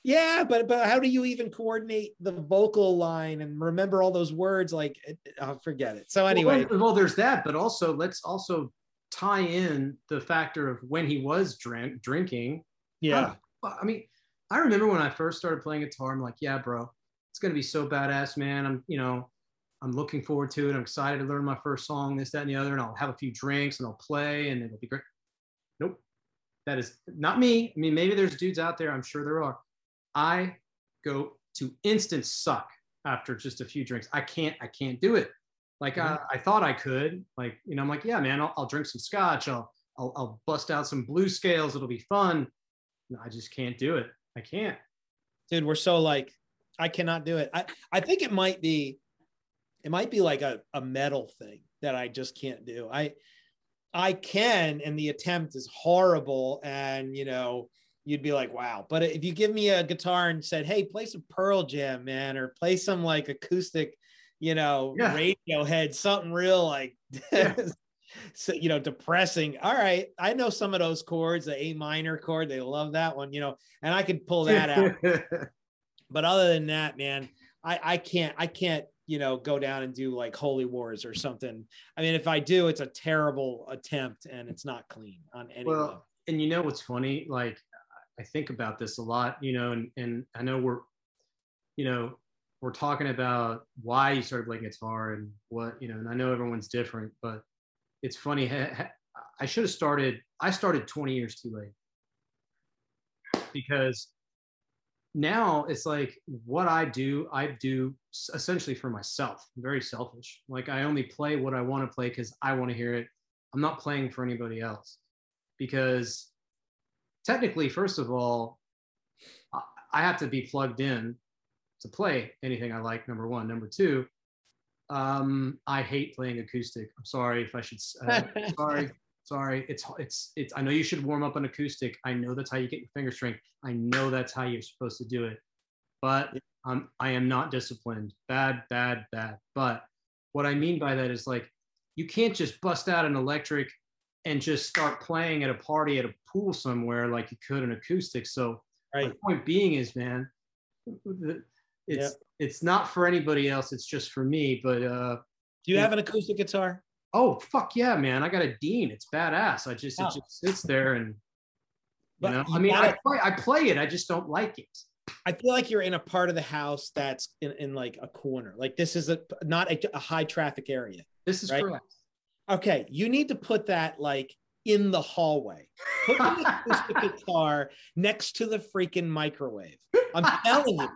yeah, but but how do you even coordinate the vocal line and remember all those words? Like, I'll oh, forget it. So anyway, well, well, there's that, but also let's also tie in the factor of when he was drink, drinking. Yeah, uh, Well, I mean, I remember when I first started playing guitar, I'm like, yeah, bro, it's gonna be so badass, man. I'm, you know, I'm looking forward to it. I'm excited to learn my first song, this, that, and the other, and I'll have a few drinks and I'll play and it'll be great. Nope. That is not me. I mean, maybe there's dudes out there, I'm sure there are. I go to instant suck after just a few drinks. I can't, I can't do it. Like I, I thought I could. Like, you know, I'm like, yeah, man, I'll, I'll drink some scotch. I'll, I'll, I'll bust out some blue scales. It'll be fun. I just can't do it. I can't. dude, we're so like, I cannot do it. I I think it might be, it might be like a a metal thing that I just can't do. I I can, and the attempt is horrible, and you know. You'd be like, wow. But if you give me a guitar and said, hey, play some Pearl Jam, man, or play some like acoustic, you know, Yeah. Radiohead, something real like, Yeah. So, you know, depressing. All right. I know some of those chords, the A minor chord, they love that one, you know, and I could pull that out. but other than that, man, I, I can't, I can't, you know, go down and do like Holy Wars or something. I mean, if I do, it's a terrible attempt and it's not clean on any well, level. and you know what's funny? Like, I think about this a lot, you know, and, and I know we're, you know, we're talking about why you started playing guitar and what, you know, and I know everyone's different, but it's funny. I should have started, I started 20 years too late because now it's like what I do, I do essentially for myself. I'm very selfish. Like I only play what I want to play because I want to hear it. I'm not playing for anybody else because technically, first of all, I have to be plugged in to play anything I like. Number one. Number two, um, I hate playing acoustic. I'm sorry if I should. Uh, sorry, sorry. It's it's it's. I know you should warm up on acoustic. I know that's how you get your finger strength. I know that's how you're supposed to do it. But um, I am not disciplined. Bad, bad, bad. But what I mean by that is like you can't just bust out an electric and just start playing at a party at a pool somewhere like you could an acoustic. So Right. point being is, man, the- it's it's not for anybody else. It's just for me. But uh, Do you have an acoustic guitar? oh fuck yeah, man, I got a Dean. It's badass. I just Oh. it just sits there and you But know. you I mean, I play I play it. I just don't like it. I feel like you're in a part of the house that's in, in like a corner. Like this is a not a, a high traffic area. This is Right. correct. Okay, you need to put that like in the hallway. Put the acoustic guitar next to the freaking microwave. I'm telling you.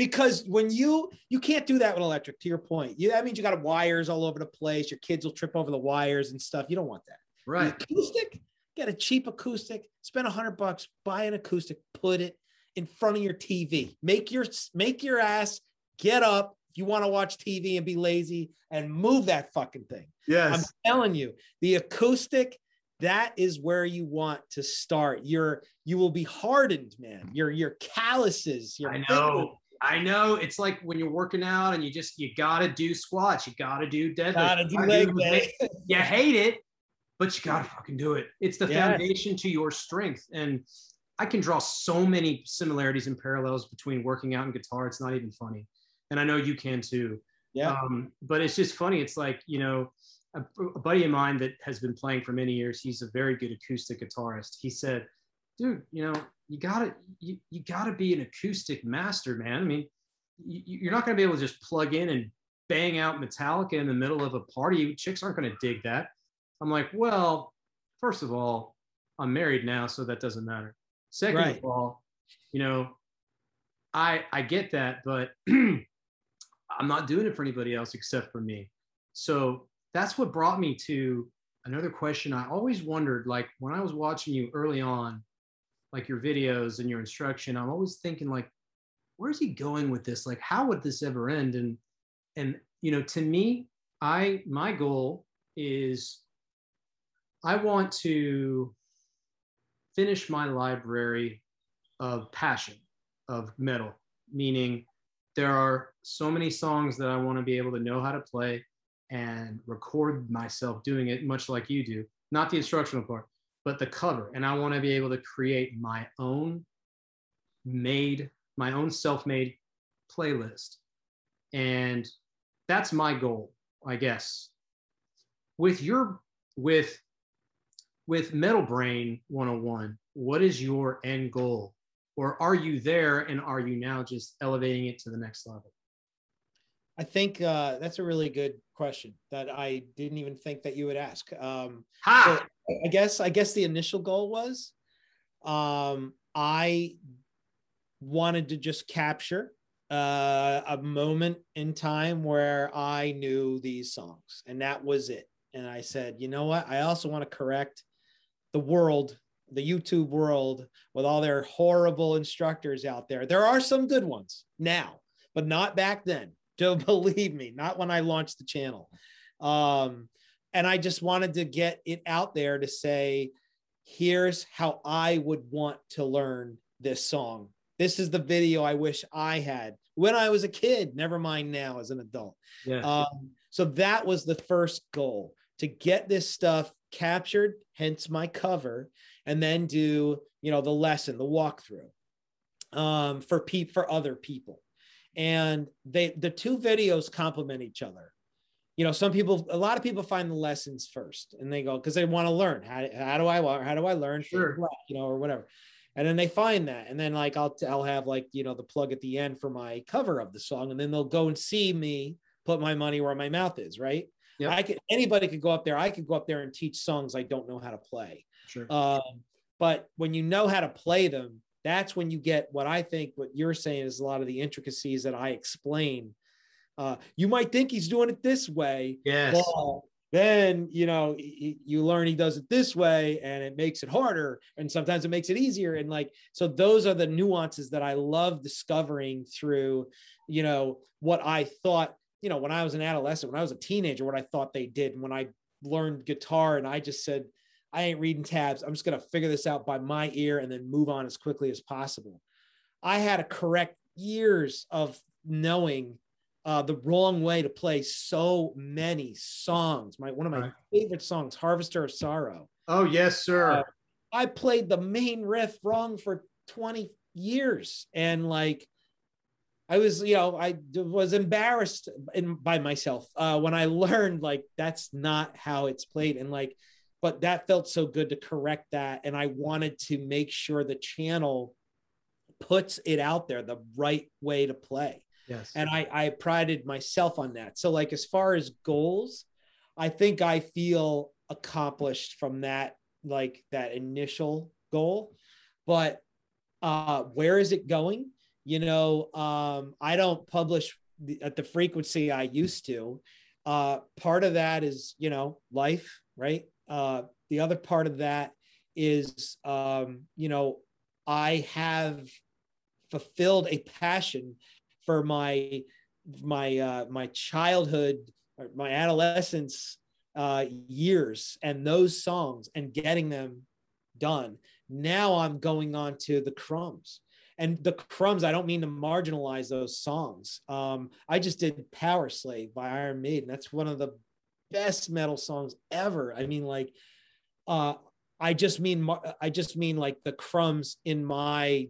Because when you you can't do that with electric, to your point, you that means you got wires all over the place. Your kids will trip over the wires and stuff. You don't want that. The Right. acoustic, get a cheap acoustic, spend a hundred bucks, buy an acoustic, put it in front of your TV. Make your make your ass get up, if you want to watch TV and be lazy and move that fucking thing. Yes. I'm telling you, the acoustic, that is where you want to start. You're you will be hardened, man. Your your calluses, your I know. I know. It's like when you're working out and you just you gotta do squats, you gotta do deadlifts. Gotta do you leg day. You hate it, but you gotta fucking do it. It's the Yes. foundation to your strength. And I can draw so many similarities and parallels between working out and guitar. It's not even funny. And I know you can too. Yeah. Um, but it's just funny. It's like, you know, a, a buddy of mine that has been playing for many years, he's a very good acoustic guitarist. He said, dude, you know, you gotta, you, you gotta be an acoustic master, man. I mean, you, you're not gonna be able to just plug in and bang out Metallica in the middle of a party. Chicks aren't gonna dig that. I'm like, well, first of all, I'm married now, so that doesn't matter. Second Right. of all, you know, I I get that, but I'm not doing it for anybody else except for me. So that's what brought me to another question. I always wondered, like when I was watching you early on, like your videos and your instruction, I'm always thinking like, where's he going with this? Like, how would this ever end? And and you know, to me, I my goal is I want to finish my library of passion of metal, meaning there are so many songs that I want to be able to know how to play and record myself doing it, much like you do. Not the instructional part, but the cover. And I want to be able to create my own made, my own self made playlist. And that's my goal, I guess. With your, with, with Metal Brayn 101, what is your end goal? Or are you there and are you now just elevating it to the next level? I think uh, that's a really good question that I didn't even think that you would ask. Um, Ha! so I guess I guess the initial goal was um, I wanted to just capture uh, a moment in time where I knew these songs, and that was it. And I said, you know what? I also want to correct the world, the YouTube world, with all their horrible instructors out there. There are some good ones now, but not back then. Don't believe me, not when I launched the channel. Um, and I just wanted to get it out there to say, here's how I would want to learn this song. This is the video I wish I had when I was a kid, never mind now as an adult. Yeah. Um, so that was the first goal to get this stuff captured, hence my cover, and then do you know the lesson, the walkthrough um, for pe- for other people. And they the two videos complement each other. You know, some people, a lot of people find the lessons first, and they go because they want to learn how, how do I how do I learn, Sure. you know, or whatever. And then they find that, and then like I'll I'll have like you know the plug at the end for my cover of the song, and then they'll go and see me put my money where my mouth is, right? Yep. I could anybody could go up there. I could go up there and teach songs I don't know how to play. Sure. Um, but when you know how to play them, that's when you get what I think what you're saying is a lot of the intricacies that I explain. Uh, you might think he's doing it this way, yes. well, then you know you learn he does it this way, and it makes it harder, and sometimes it makes it easier. And like so, those are the nuances that I love discovering through, you know, what I thought. You know, when I was an adolescent, when I was a teenager, what I thought they did, and when I learned guitar, and I just said, I ain't reading tabs. I'm just going to figure this out by my ear and then move on as quickly as possible. I had to correct years of knowing uh, the wrong way to play so many songs. My one of my Right. favorite songs, "Harvester of Sorrow." Oh, yes, sir. Uh, I played the main riff wrong for 20 years, and like I was, you know, I was embarrassed in, by myself uh, when I learned like that's not how it's played, and like, but that felt so good to correct that, and I wanted to make sure the channel puts it out there the right way to play yes. and I, I prided myself on that. So, like as far as goals, I think I feel accomplished from that, like that initial goal. But uh, where is it going? You know, um, I don't publish the, at the frequency I used to. Uh, part of that is, you know, life, right? Uh, the other part of that is, um, you know, I have fulfilled a passion for my my uh, my childhood, my adolescence uh, years, and those songs, and getting them done. Now I'm going on to the crumbs. And the crumbs, I don't mean to marginalize those songs. Um, I just did Power Slave by Iron Maiden. That's one of the best metal songs ever. I mean, like, uh, I just mean, I just mean like the crumbs in my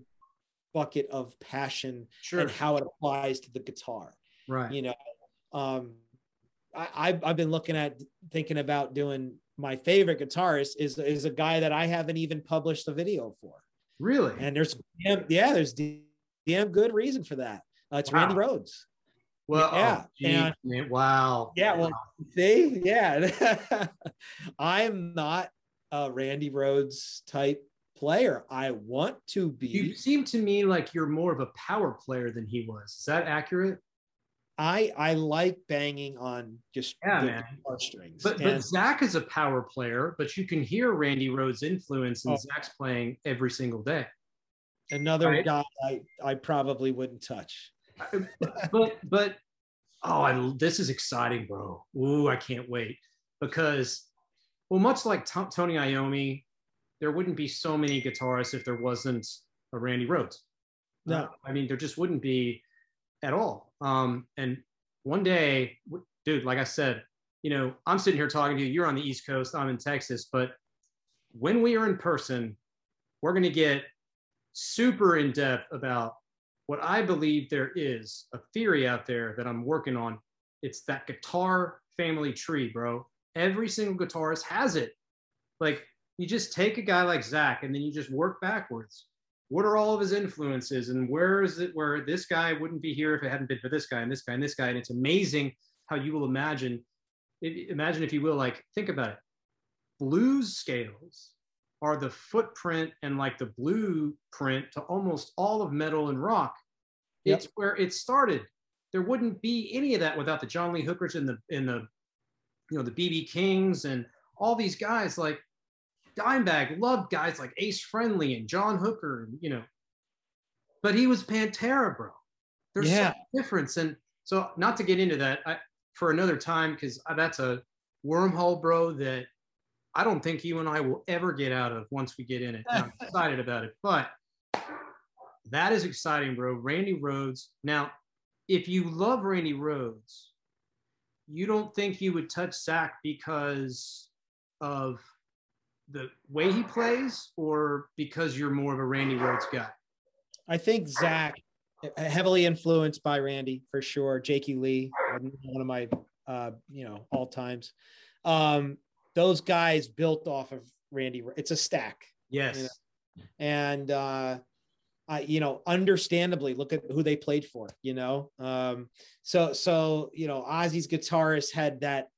bucket of passion sure. and how it applies to the guitar. Right. You know, um, I, I've been looking at thinking about doing my favorite guitarist is is a guy that I haven't even published a video for. Really? And there's yeah, there's damn good reason for that. Uh, it's wow. Randy Rhoads. Well, yeah, oh, geez, and, wow. Yeah, well, wow. see, yeah, I am not a Randy Rhoads type player. I want to be. You seem to me like you're more of a power player than he was. Is that accurate? I I like banging on just yeah, man. strings. But and, but Zakk is a power player, but you can hear Randy Rhoads' influence in oh, Zakk's playing every single day. Another right? guy I, I probably wouldn't touch. but but oh, I, this is exciting, bro. Ooh, I can't wait because well, much like Tony Iommi, there wouldn't be so many guitarists if there wasn't a Randy Rhoads. No, uh, I mean there just wouldn't be at all. Um, and one day, dude, like I said, you know, I'm sitting here talking to you. You're on the East Coast. I'm in Texas. But when we are in person, we're going to get super in depth about what I believe there is a theory out there that I'm working on. It's that guitar family tree, bro. Every single guitarist has it. Like you just take a guy like Zakk and then you just work backwards. What are all of his influences and where is it where this guy wouldn't be here if it hadn't been for this guy and this guy and this guy? And it's amazing how you will imagine imagine if you will like think about it. Blues scales are the footprint and like the blueprint to almost all of metal and rock. Yep. it's where it started. There wouldn't be any of that without the john lee hookers and the in the you know the bb kings and all these guys. Like Dimebag loved guys like Ace Frehley and John Hooker, and, you know, but he was Pantera, bro. There's yeah. some difference. And so, not to get into that I, for another time, because that's a wormhole, bro, that I don't think you and I will ever get out of once we get in it. I'm excited about it. But that is exciting, bro. Randy Rhoads. Now, if you love Randy Rhoads, you don't think you would touch Zakk because of the way he plays or because you're more of a Randy Rhoads guy? I think Zakk heavily influenced by Randy for sure. Jakey Lee, one of my uh, you know all times. Um, those guys built off of Randy. It's a stack. Yes. You know? And uh, I, you know, understandably, look at who they played for. You know, um, so so you know, Ozzy's guitarist had that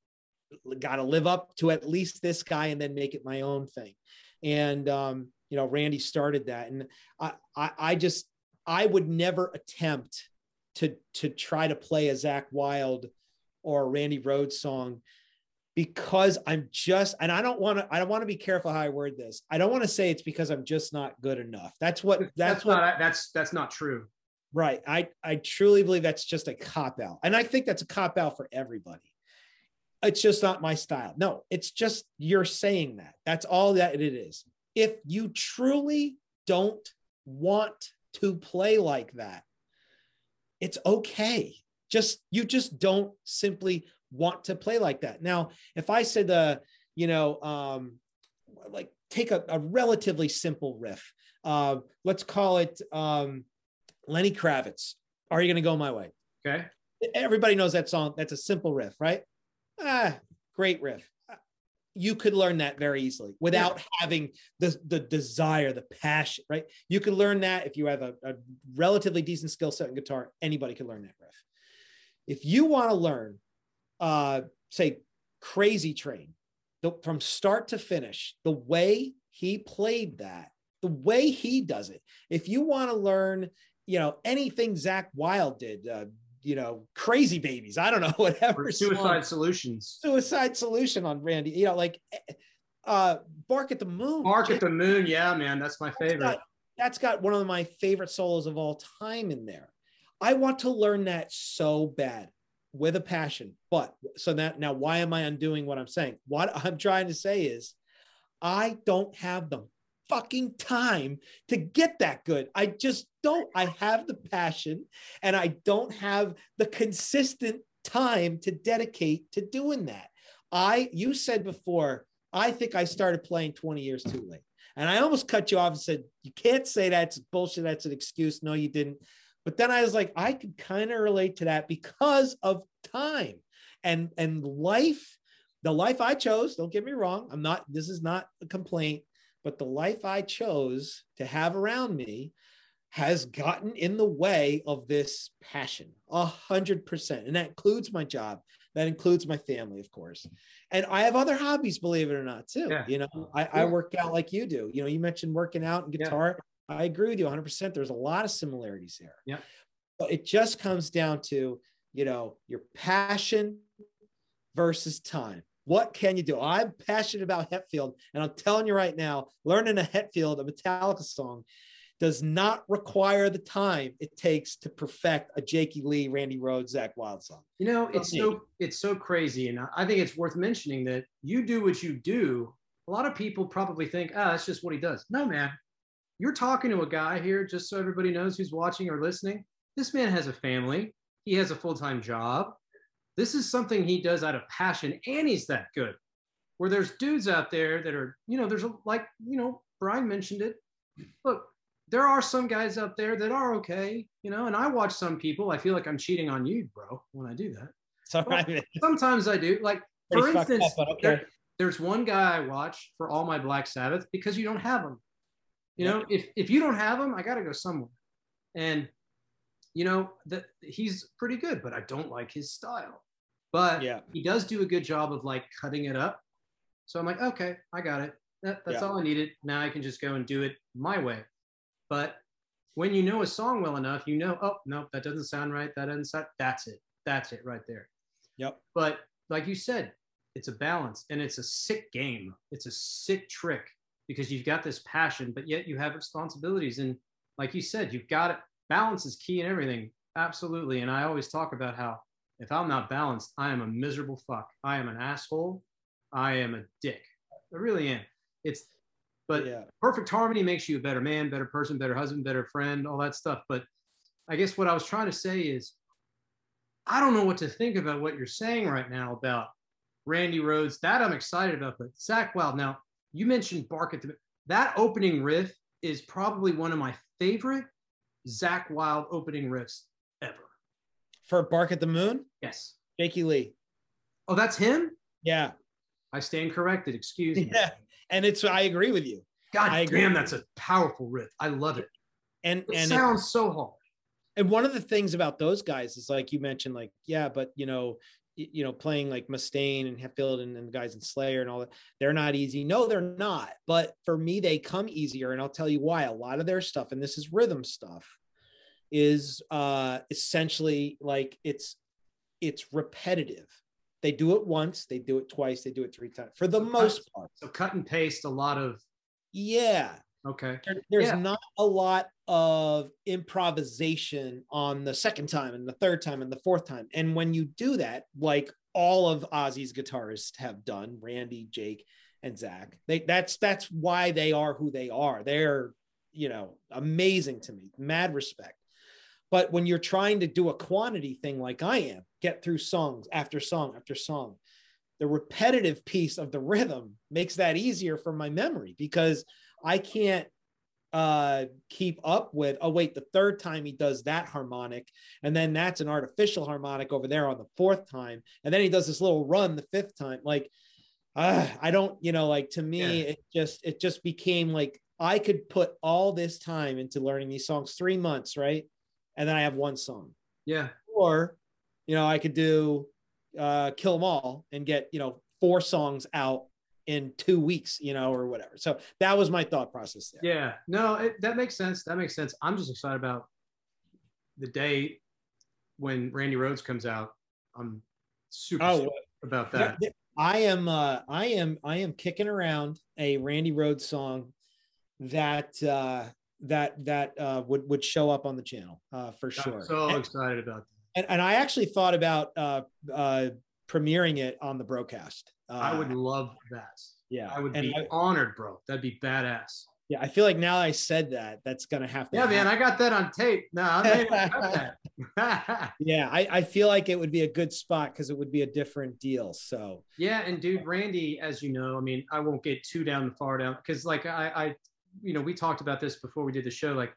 got to live up to at least this guy and then make it my own thing. And, um, you know, Randy started that. And I, I, I just, I would never attempt to, to try to play a Zakk Wylde or a Randy Rhoads song because I'm just, and I don't want to, I don't want to be careful how I word this. I don't want to say it's because I'm just not good enough. That's what, that's, that's what, not, that's, that's not true. Right. I, I truly believe that's just a cop out. And I think that's a cop out for everybody it's just not my style. No, it's just you're saying that. That's all that it is. If you truly don't want to play like that, it's okay. Just you just don't simply want to play like that. Now, if I said the, you know, um, like take a, a relatively simple riff, uh, let's call it um, Lenny Kravitz. Are you going to go my way? Okay. Everybody knows that song. That's a simple riff, right? Ah, great riff. You could learn that very easily without yeah. having the, the desire, the passion, right? You can learn that if you have a, a relatively decent skill set in guitar, anybody can learn that riff. If you want to learn, uh, say, Crazy Train, the, from start to finish, the way he played that, the way he does it, if you want to learn, you know, anything Zakk Wylde did, uh, you know, crazy babies. I don't know, whatever. Or suicide song. solutions. Suicide solution on Randy. You know, like uh Bark at the Moon. Bark at the Moon. Yeah, man. That's my favorite. That's got, that's got one of my favorite solos of all time in there. I want to learn that so bad with a passion. But so that now, why am I undoing what I'm saying? What I'm trying to say is, I don't have the fucking time to get that good. I just don't. I have the passion and I don't have the consistent time to dedicate to doing that. I, you said before, I think I started playing 20 years too late. And I almost cut you off and said, You can't say that's bullshit. That's an excuse. No, you didn't. But then I was like, I could kind of relate to that because of time and and life. The life I chose, don't get me wrong. I'm not, this is not a complaint, but the life I chose to have around me has gotten in the way of this passion a hundred percent. And that includes my job. That includes my family, of course. And I have other hobbies, believe it or not, too. Yeah. You know, I, I, work out like you do. You know, you mentioned working out and guitar. Yeah. I agree with you 100%. There's a lot of similarities there. Yeah. But it just comes down to, you know, your passion versus time. What can you do? I'm passionate about Hetfield, and I'm telling you right now, learning a Hetfield, a Metallica song, does not require the time it takes to perfect a Jakey Lee, Randy Rhoads, Zakk Wylde song. You know, it's so it's so crazy, and I think it's worth mentioning that you do what you do. A lot of people probably think, ah, oh, that's just what he does. No, man, you're talking to a guy here, just so everybody knows who's watching or listening. This man has a family. He has a full time job. This is something he does out of passion, and he's that good. Where there's dudes out there that are, you know, there's a, like, you know, Brian mentioned it. Look, there are some guys out there that are okay, you know, and I watch some people. I feel like I'm cheating on you, bro, when I do that. Sometimes I do. Like, for instance, up, okay. there, there's one guy I watch for all my Black Sabbath because you don't have them. You know, if if you don't have them, I got to go somewhere. And you know that he's pretty good, but I don't like his style. But yeah. he does do a good job of like cutting it up. So I'm like, okay, I got it. That, that's yeah. all I needed. Now I can just go and do it my way. But when you know a song well enough, you know, oh, no, that doesn't sound right. That doesn't sound, that's it. That's it right there. Yep. But like you said, it's a balance and it's a sick game. It's a sick trick because you've got this passion, but yet you have responsibilities. And like you said, you've got it. Balance is key in everything. Absolutely. And I always talk about how if I'm not balanced, I am a miserable fuck. I am an asshole. I am a dick. I really am. It's but yeah. perfect harmony makes you a better man, better person, better husband, better friend, all that stuff. But I guess what I was trying to say is I don't know what to think about what you're saying right now about Randy Rhoads. That I'm excited about. But Zakk Wylde. now you mentioned Bark at the that opening riff is probably one of my favorite Zakk Wylde opening riffs ever. For Bark at the Moon? Yes. Jakey Lee. Oh, that's him? Yeah. I stand corrected. Excuse me. Yeah and it's I agree with you. God I agree. damn, that's a powerful riff. I love it. And it and sounds it, so hard. And one of the things about those guys is like you mentioned, like yeah, but you know, you know, playing like Mustaine and Hetfield and, and the guys in Slayer and all that, they're not easy. No, they're not. But for me, they come easier, and I'll tell you why. A lot of their stuff, and this is rhythm stuff, is uh essentially like it's it's repetitive they do it once, they do it twice, they do it three times for the so most cut, part. So cut and paste a lot of. Yeah. Okay. There, there's yeah. not a lot of improvisation on the second time and the third time and the fourth time. And when you do that, like all of Ozzy's guitarists have done, Randy, Jake, and Zakk, they, that's that's why they are who they are. They're, you know, amazing to me. Mad respect. But when you're trying to do a quantity thing like I am, get through songs after song after song, the repetitive piece of the rhythm makes that easier for my memory because I can't uh keep up with oh wait the third time he does that harmonic and then that's an artificial harmonic over there on the fourth time and then he does this little run the fifth time like uh, i don't you know like to me yeah. it just it just became like i could put all this time into learning these songs three months right and then I have one song. Yeah. Or, you know, I could do uh, Kill 'Em All and get, you know, four songs out in two weeks, you know, or whatever. So that was my thought process there. Yeah. No, it, that makes sense. That makes sense. I'm just excited about the day when Randy Rhoads comes out. I'm super oh, about that. I am uh I am I am kicking around a Randy Rhoads song that uh that that uh, would would show up on the channel uh, for sure. I'm so and, excited about that. And, and I actually thought about uh, uh, premiering it on the broadcast. Uh, I would love that. Yeah, I would and be I- honored, bro. That'd be badass. Yeah, I feel like now I said that, that's gonna have to. Yeah, man, I got that on tape. No, I yeah, I, I feel like it would be a good spot because it would be a different deal. So yeah, and dude, Randy, as you know, I mean, I won't get too down the far down because, like, I, I, you know, we talked about this before we did the show. Like,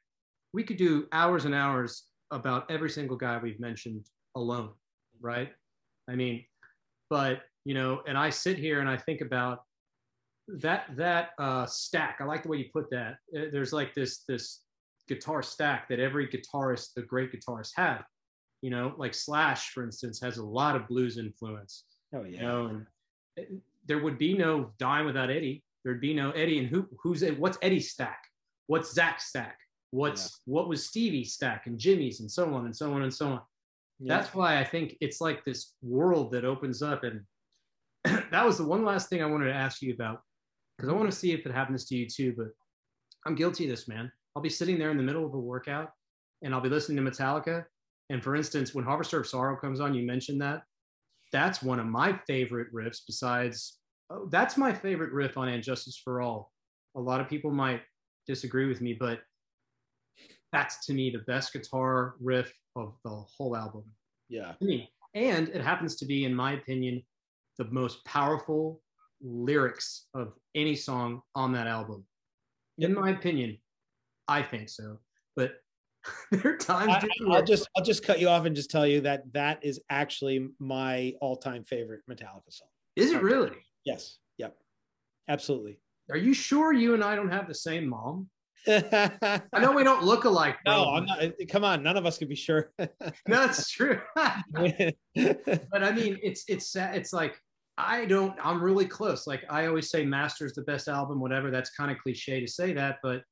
we could do hours and hours about every single guy we've mentioned alone, right? I mean, but you know, and I sit here and I think about that that uh, stack. I like the way you put that. Uh, There's like this this guitar stack that every guitarist, the great guitarist, had. You know, like Slash, for instance, has a lot of blues influence. oh You yeah. know, and it- there would be no Dime without Eddie. There'd be no Eddie. And who who's it? What's Eddie's stack? What's Zakk's stack? What's what was Stevie's stack and Jimmy's and so on and so on and so on That's why I think it's like this world that opens up. And that was the one last thing I wanted to ask you about because I want to see if it happens to you too. But I'm guilty of this, man. I'll be sitting there in the middle of a workout and I'll be listening to Metallica. And for instance, when Harvester of Sorrow comes on, you mentioned that. That's one of my favorite riffs, besides, oh, that's my favorite riff on And Justice for All. A lot of people might disagree with me, but that's to me the best guitar riff of the whole album yeah. to me. And it happens to be, in my opinion, the most powerful lyrics of any song on that album. In my opinion, I think so. But there are times. I, I'll just I'll just cut you off and just tell you that that is actually my all-time favorite Metallica song. is it really? Yes. Yep. Absolutely. Are you sure you and I don't have the same mom? No, I know we don't look alike. Bro. I'm not. Come on, none of us can be sure. No, that's true. but I mean, it's it's. It's like I don't. I'm really close. Like I always say, Master's the best album. Whatever. That's kind of cliche to say that, but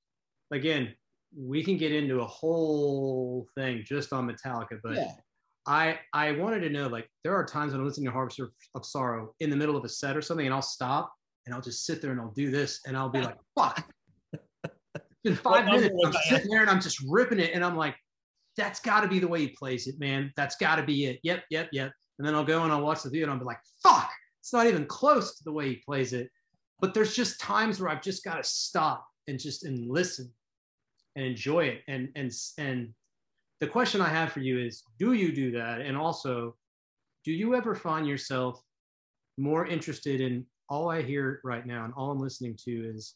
again, we can get into a whole thing just on Metallica. But yeah. I I wanted to know like there are times when I'm listening to Harvester of Sorrow in the middle of a set or something, and I'll stop and I'll just sit there and I'll do this, and I'll be like, fuck. In five minutes, I'm sitting there and I'm just ripping it, and I'm like, that's got to be the way he plays it, man. That's got to be it. Yep, yep, yep. And then I'll go and I'll watch the video and I'll be like, fuck, it's not even close to the way he plays it. But there's just times where I've just got to stop and just and listen and enjoy it. And and and the question I have for you is, do you do that? And also, do you ever find yourself more interested in all I hear right now and all I'm listening to is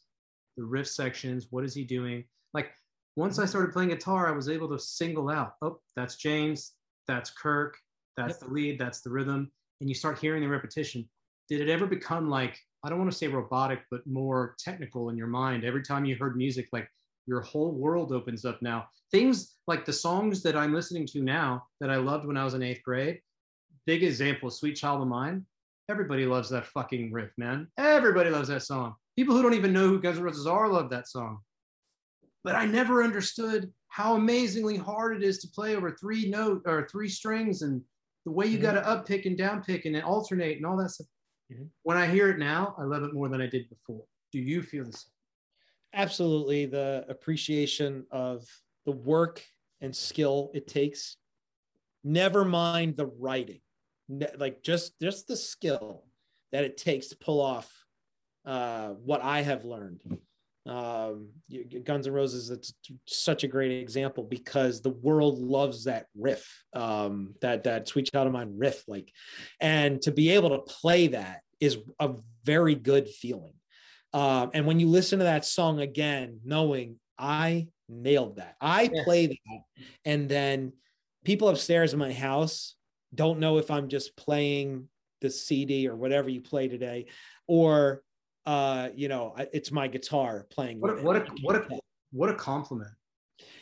the riff sections? What is he doing? Like once I mm-hmm. started playing guitar, I was able to single out, oh, that's James, that's Kirk, that's the lead, that's the rhythm. And you start hearing the repetition. Did it ever become like, I don't want to say robotic, but more technical in your mind? Every time you heard music, like your whole world opens up now. Things like the songs that I'm listening to now that I loved when I was in eighth grade. Big example, Sweet Child of Mine. Everybody loves that fucking riff, man. Everybody loves that song. People who don't even know who Guns N' Roses are love that song but I never understood how amazingly hard it is to play over three note or three strings and the way you Mhm. got to up pick and down pick and then alternate and all that stuff. Mhm. When I hear it now, I love it more than I did before. Do you feel the same? Absolutely, the appreciation of the work and skill it takes. Never mind the writing, like just just the skill that it takes to pull off uh, what I have learned. Um, Guns N' Roses, it's such a great example because the world loves that riff, um, that that Sweet Child of Mine riff, like, and to be able to play that is a very good feeling. Um, and when you listen to that song again, knowing I nailed that, I Yeah. play that, and then people upstairs in my house don't know if I'm just playing the CD or whatever you play today, or uh, you know, it's my guitar playing. What what a, what a, what a compliment.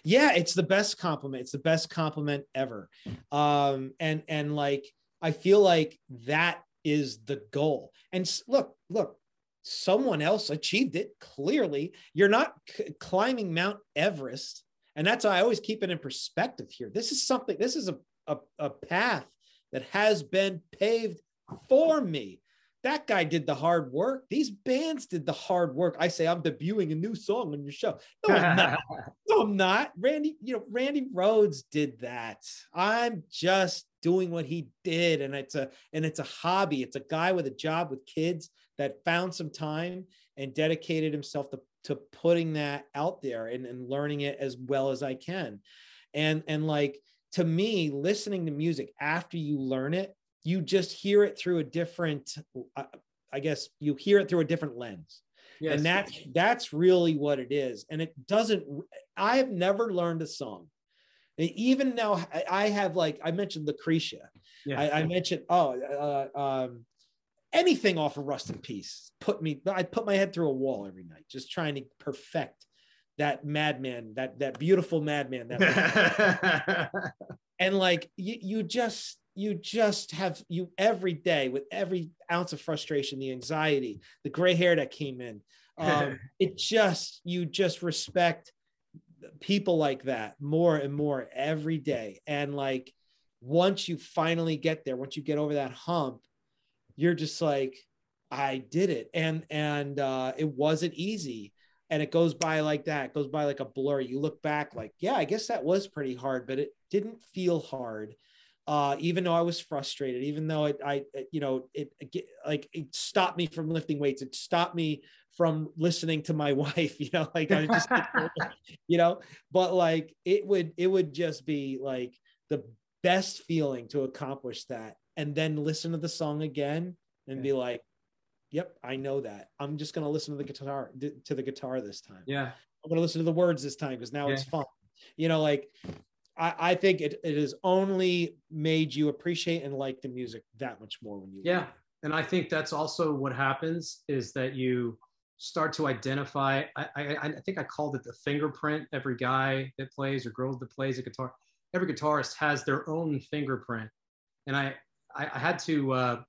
yeah it's the best compliment. It's the best compliment ever. Um and and like i feel like that is the goal. And look look someone else achieved it clearly. You're not c- climbing mount everest and that's why i always keep it in perspective here. This is something this is a, a, a path that has been paved for me that guy did the hard work. These bands did the hard work. I say I'm debuting a new song on your show. No, I'm not. no, I'm not. Randy, you know, Randy Rhoads did that. I'm just doing what he did, and it's a and it's a hobby. It's a guy with a job with kids that found some time and dedicated himself to to putting that out there and, and learning it as well as I can. And and like to me, listening to music after you learn it you just hear it through a different uh, i guess you hear it through a different lens. Yes. and that's that's really what it is. And it doesn't i have never learned a song. Even now i have like i mentioned lucretia. I, I mentioned oh uh, um, anything off of rust in peace put me i put my head through a wall every night just trying to perfect that madman that that beautiful madman that and like you, you just you just have you every day with every ounce of frustration the anxiety the gray hair that came in um, it just you just respect people like that more and more every day. And like once you finally get there once you get over that hump you're just like i did it. And and uh, it wasn't easy. And it goes by like that. It goes by like a blur. You look back like yeah i guess that was pretty hard but it didn't feel hard uh, even though I was frustrated, even though it, I, you know, it, it, like it stopped me from lifting weights. It stopped me from listening to my wife, you know, like I just, you know, but like it would, it would just be like the best feeling to accomplish that. And then listen to the song again and yeah. be like, yep, I know that. I'm just going to listen to the guitar, to the guitar this time. Yeah. I'm going to listen to the words this time because now yeah. it's fun. You know, like I, I think it, it has only made you appreciate and like the music that much more when you yeah and i think that's also what happens is that you start to identify I, I, I think i called it the fingerprint. Every guy that plays or girl that plays a guitar every guitarist has their own fingerprint. And i i, I had to uh,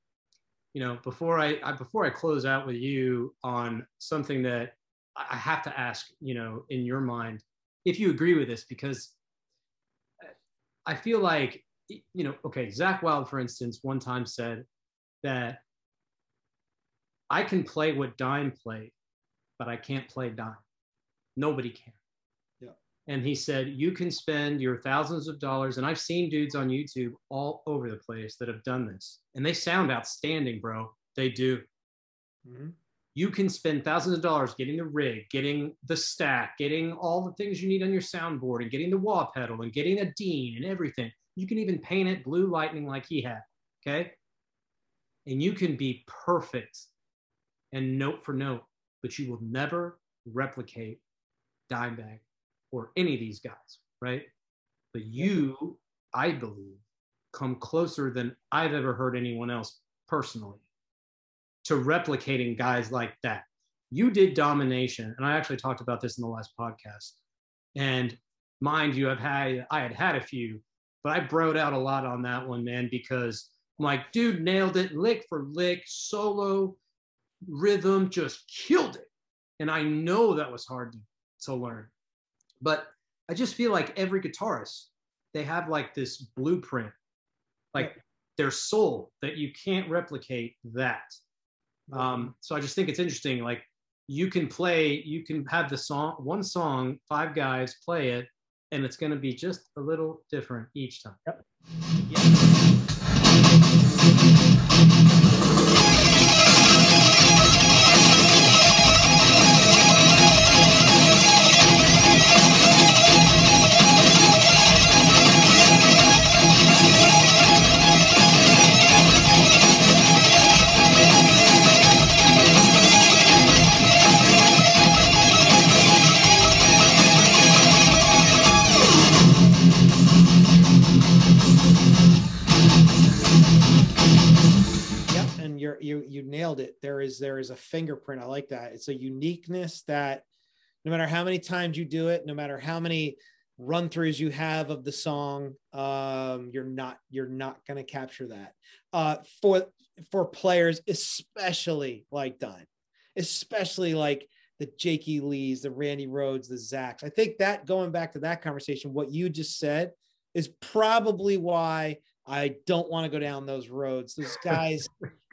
you know before I, I before i close out with you on something that i have to ask you know in your mind if you agree with this because I feel like, you know, okay, Zakk Wylde, for instance, one time said that I can play what Dime played, but I can't play Dime. Nobody can. Yeah. And he said, you can spend your thousands of dollars, and I've seen dudes on YouTube all over the place that have done this, and they sound outstanding, bro. They do. Mm-hmm you can spend thousands of dollars getting the rig, getting the stack, getting all the things you need on your soundboard, and getting the wah pedal, and getting a Dean and everything. You can even paint it blue lightning like he had. Okay. And you can be perfect and note for note, but you will never replicate Dimebag or any of these guys, right? But you, I believe, come closer than I've ever heard anyone else personally to replicating guys like that. You did domination, and I actually talked about this in the last podcast. And mind you, I've had I had had a few, but I broed out a lot on that one, man, because I'm like, dude, nailed it, lick for lick, solo, rhythm, just killed it. And I know that was hard to, to learn, but I just feel like every guitarist, they have like this blueprint, like their soul that you can't replicate that. Um, so I just think it's interesting. Like you can play, you can have the song, one song, five guys play it, and it's going to be just a little different each time. Yep. yep. You you nailed it. There is there is a fingerprint. I like that. It's a uniqueness that no matter how many times you do it, no matter how many run throughs you have of the song, um, you're not you're not going to capture that. Uh, for for players, especially like Dime, especially like the Jakey Lees, the Randy Rhoads, the Zakks. I think that going back to that conversation, what you just said is probably why I don't want to go down those roads. Those guys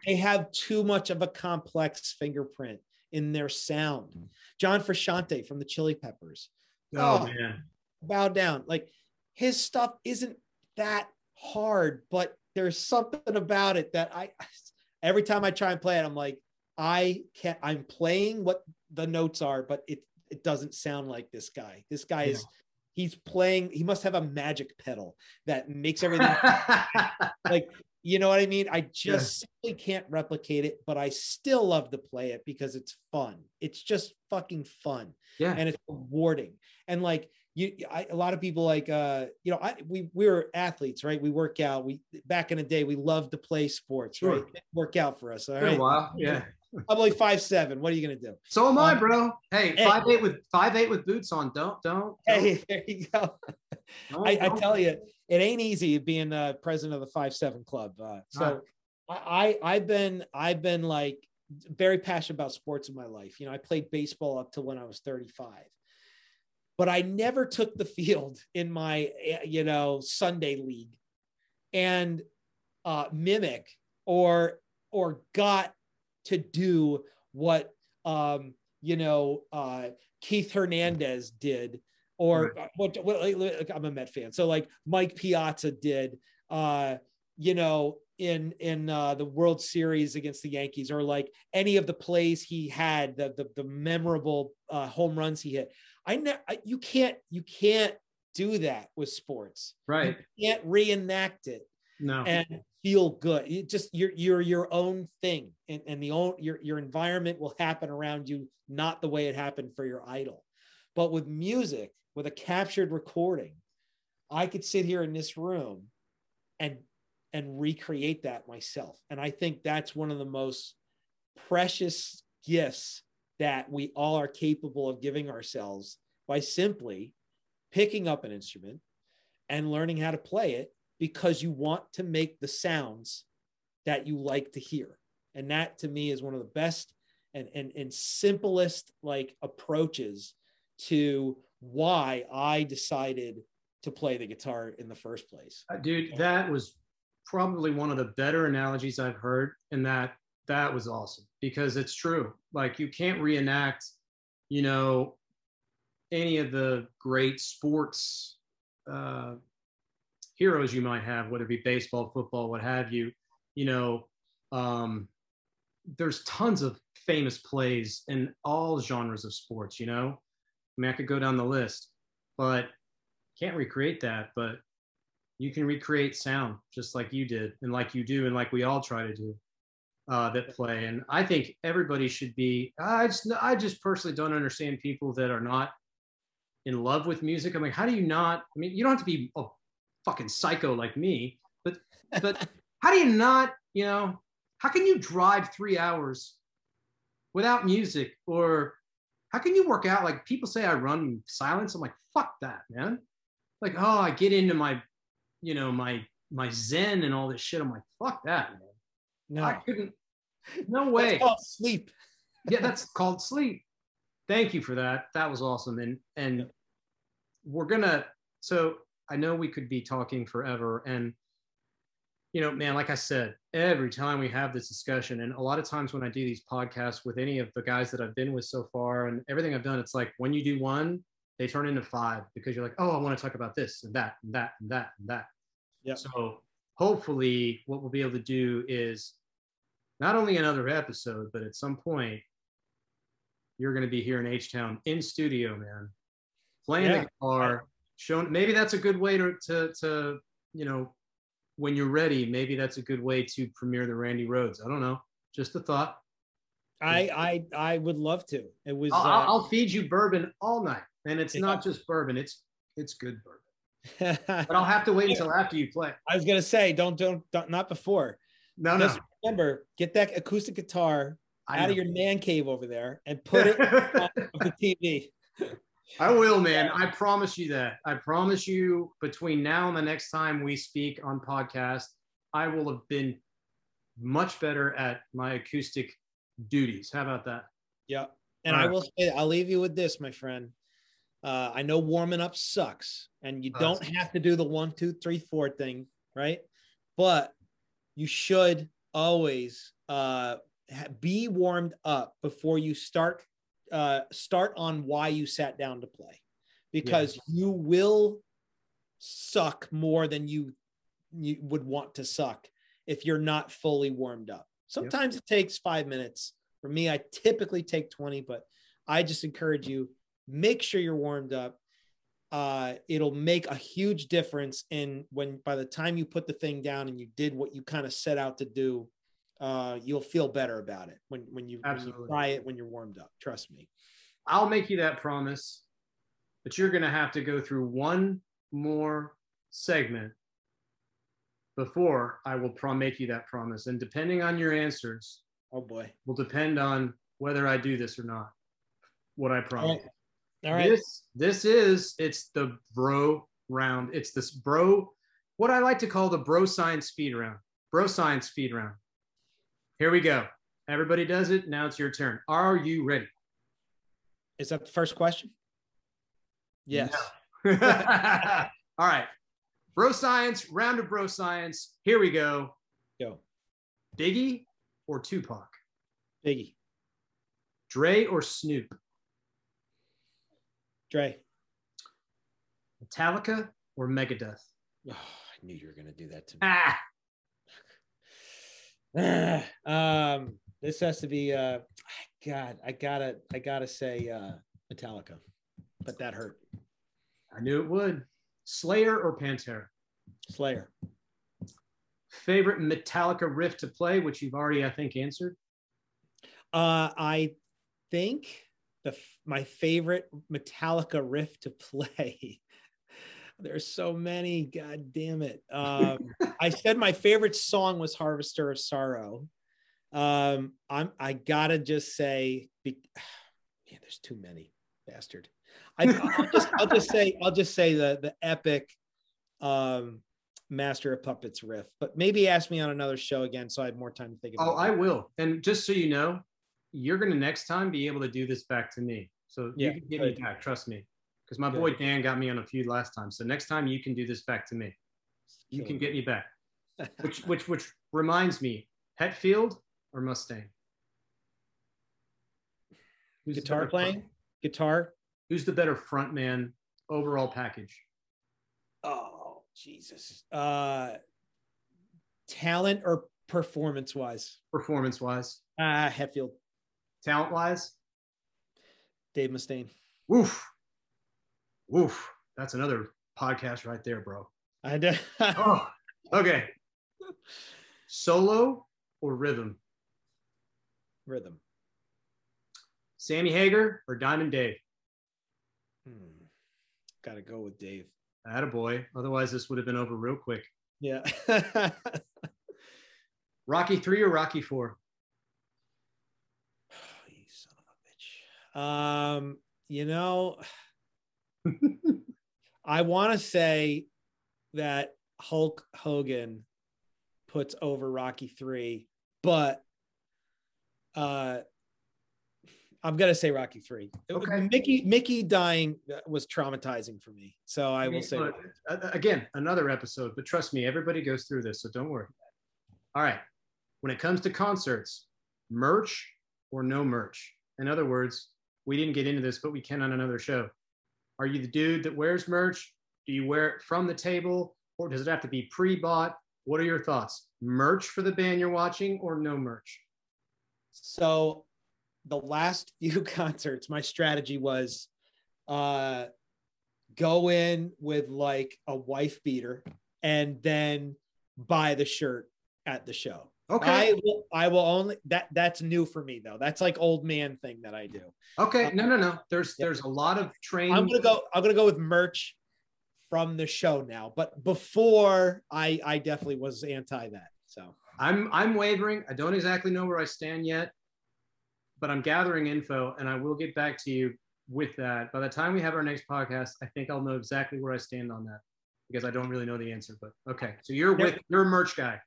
they have too much of a complex fingerprint in their sound. Mm. John Frusciante from the Chili Peppers. Oh, oh man. Bow down. Like his stuff isn't that hard, but there's something about it that I every time I try and play it, I'm like, I can't, I'm playing what the notes are, but it it doesn't sound like this guy. This guy is he's playing, he must have a magic pedal that makes everything like you know what I mean? I just yeah. simply can't replicate it, but I still love to play it because it's fun. It's just fucking fun. Yeah. And it's rewarding. And like you I, a lot of people like uh you know i we we were athletes right we work out we back in the day we loved to play sports sure. right work out for us all right wow yeah i'm like five seven what are you gonna do so am i um, bro hey, hey, five eight with five eight with boots on don't don't, don't. hey there you go don't, I, I, tell you it ain't easy being uh president of the five seven club uh, so I, I i've been i've been like very passionate about sports in my life. You know i played baseball up to when i was 35 but I never took the field in my, you know, Sunday league and uh, mimic or or got to do what um, you know uh, Keith Hernandez did, or what, what, I'm a Met fan, so like Mike Piazza did, uh, you know, in in uh, the World Series against the Yankees, or like any of the plays he had, the the, the memorable uh, home runs he hit. I know you can't you can't do that with sports. Right. You can't reenact it. No. And feel good. You just you're you're your own thing. And, and the own your your environment will happen around you, not the way it happened for your idol. But with music, with a captured recording, I could sit here in this room and and recreate that myself. And I think that's one of the most precious gifts that we all are capable of giving ourselves by simply picking up an instrument and learning how to play it because you want to make the sounds that you like to hear. And that to me is one of the best and, and, and simplest like approaches to why I decided to play the guitar in the first place. Uh, dude, that was probably one of the better analogies I've heard And that that was awesome because it's true. Like you can't reenact, you know, any of the great sports uh, heroes you might have, whether it be baseball, football, what have you. You know, um, there's tons of famous plays in all genres of sports. You know, I mean, I could go down the list, but can't recreate that. But you can recreate sound just like you did, and like you do, and like we all try to do uh, that play. And I think everybody should be. I just, I just personally don't understand people that are not in love with music. I'm like, how do you not? I mean, you don't have to be a fucking psycho like me, but, but how do you not? You know, how can you drive three hours without music, or how can you work out? Like people say, I run in silence. I'm like, fuck that, man. Like, oh, I get into my, you know, my my zen and all this shit. I'm like, fuck that, man. No, I couldn't. No way. sleep. yeah, that's called sleep. Thank you for that. That was awesome. And and we're gonna. So I know we could be talking forever, and you know, man, like I said, every time we have this discussion, and a lot of times when I do these podcasts with any of the guys that I've been with so far, and everything I've done, it's like when you do one, they turn into five because you're like, oh, I want to talk about this and that and that and that and that. Yeah. So hopefully what we'll be able to do is not only another episode, but at some point, you're going to be here in H Town in studio, man, playing yeah. the guitar, showing. Maybe that's a good way to, to, to, you know, when you're ready, maybe that's a good way to premiere the Randy Rhoads. I don't know. Just a thought. I I I would love to. It was. I'll, uh, I'll feed you bourbon all night, and it's yeah. not just bourbon. It's it's good bourbon but I'll have to wait until after you play. I was gonna say, don't don't, don't not before. No, Just no. Remember, get that acoustic guitar I out know. of your man cave over there and put it on the TV. I will, man. I promise you that. I promise you between now and the next time we speak on podcast, I will have been much better at my acoustic duties. How about that? Yeah. And I will say, I'll leave you with this, my friend. Uh, I know warming up sucks, and you don't have to do the one, two, three, four thing, right? But you should always uh, be warmed up before you start uh, start on why you sat down to play because you will suck more than you you would want to suck if you're not fully warmed up. Sometimes yep. it takes 5 minutes. For me I typically take 20 but I just encourage you make sure you're warmed up. Uh, it'll make a huge difference in when by the time you put the thing down and you did what you kind of set out to do uh, you'll feel better about it when when you, when you try it when you're warmed up. Trust me. I'll make you that promise, but you're going to have to go through one more segment before I will prom- make you that promise. And depending on your answers, oh boy, will depend on whether I do this or not. What I promise. All right. All right. This this is it's the bro round. It's this bro, what I like to call the bro science speed round. Bro science speed round. Here we go. Everybody does it. Now it's your turn. Are you ready? Is that the first question? Yes. No. All right. Bro science, round of bro science. Here we go. Go. Biggie or Tupac? Biggie. Dre or Snoop? Dre. Metallica or Megadeth? Oh, I knew you were going to do that to me. Ah. um, this has to be uh God, I gotta I gotta say uh Metallica, but that hurt. I knew it would. Slayer or Pantera? Slayer. Favorite Metallica riff to play, which you've already, I think, answered. Uh, I think the my favorite Metallica riff to play there's so many. God damn it. Um, I said my favorite song was Harvester of Sorrow. Um, I'm I gotta just say, be, man, there's too many, bastard. I, will just I'll just say I'll just say the the epic um, Master of Puppets riff. But maybe ask me on another show again, so I have more time to think about. Oh, I will. And just so you know, you're gonna next time be able to do this back to me. So yeah, you can get me back. Trust me because my boy Dan got me on a few last time. So next time you can do this back to me. You can get me back. which which which reminds me, Hetfield or Mustaine? Who's Guitar playing? Front? Guitar. Who's the better front man overall package? Oh Jesus. Uh talent or performance wise? Performance wise. Ah, uh, Hetfield. Talent wise? Dave Mustaine. Woof. Woof. That's another podcast right there, bro. I do. oh, okay. Solo or rhythm? Rhythm. Sammy Hagar or Diamond Dave? Hmm. Got to go with Dave. boy. Otherwise, this would have been over real quick. Yeah. Rocky three or Rocky four? Oh, you son of a bitch. Um, you know, I want to say that Hulk Hogan puts over Rocky 3, but uh I'm gonna say Rocky three. Okay. Mickey Mickey dying was traumatizing for me, so I will say again another episode. But trust me, everybody goes through this, so don't worry. All right, when it comes to concerts, merch or no merch. In other words, we didn't get into this, but we can on another show. Are you the dude that wears merch? Do you wear it from the table or does it have to be pre bought? What are your thoughts? Merch for the band you're watching or no merch? So, the last few concerts, my strategy was uh, go in with like a wife beater and then buy the shirt at the show. Okay. I will, I will only that that's new for me though. That's like old man thing that I do. Okay. Um, no, no, no. There's yeah. there's a lot of train. I'm gonna go, I'm gonna go with merch from the show now. But before I I definitely was anti that. So I'm I'm wavering. I don't exactly know where I stand yet, but I'm gathering info and I will get back to you with that. By the time we have our next podcast, I think I'll know exactly where I stand on that because I don't really know the answer. But okay. So you're with you're a merch guy.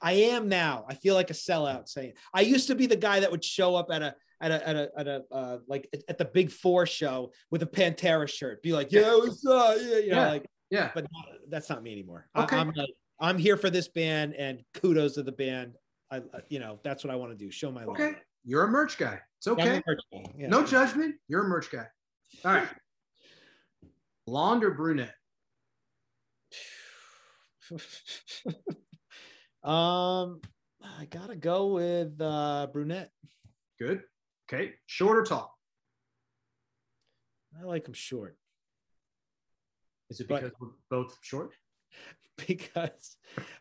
I am now. I feel like a sellout saying I used to be the guy that would show up at a at a at a, at a uh, like at the big four show with a Pantera shirt, be like, yeah, what's up? Yeah, you know, yeah. like yeah. But not, that's not me anymore. Okay. I, am like, I'm here for this band and kudos to the band. I, you know, that's what I want to do. Show my love. Okay. You're a merch guy. It's okay. Yeah. No judgment. You're a merch guy. All right. Blonde or brunette? um, I gotta go with uh, brunette. Good. Okay. Short or tall? I like them short. Is it because but, we're both short? Because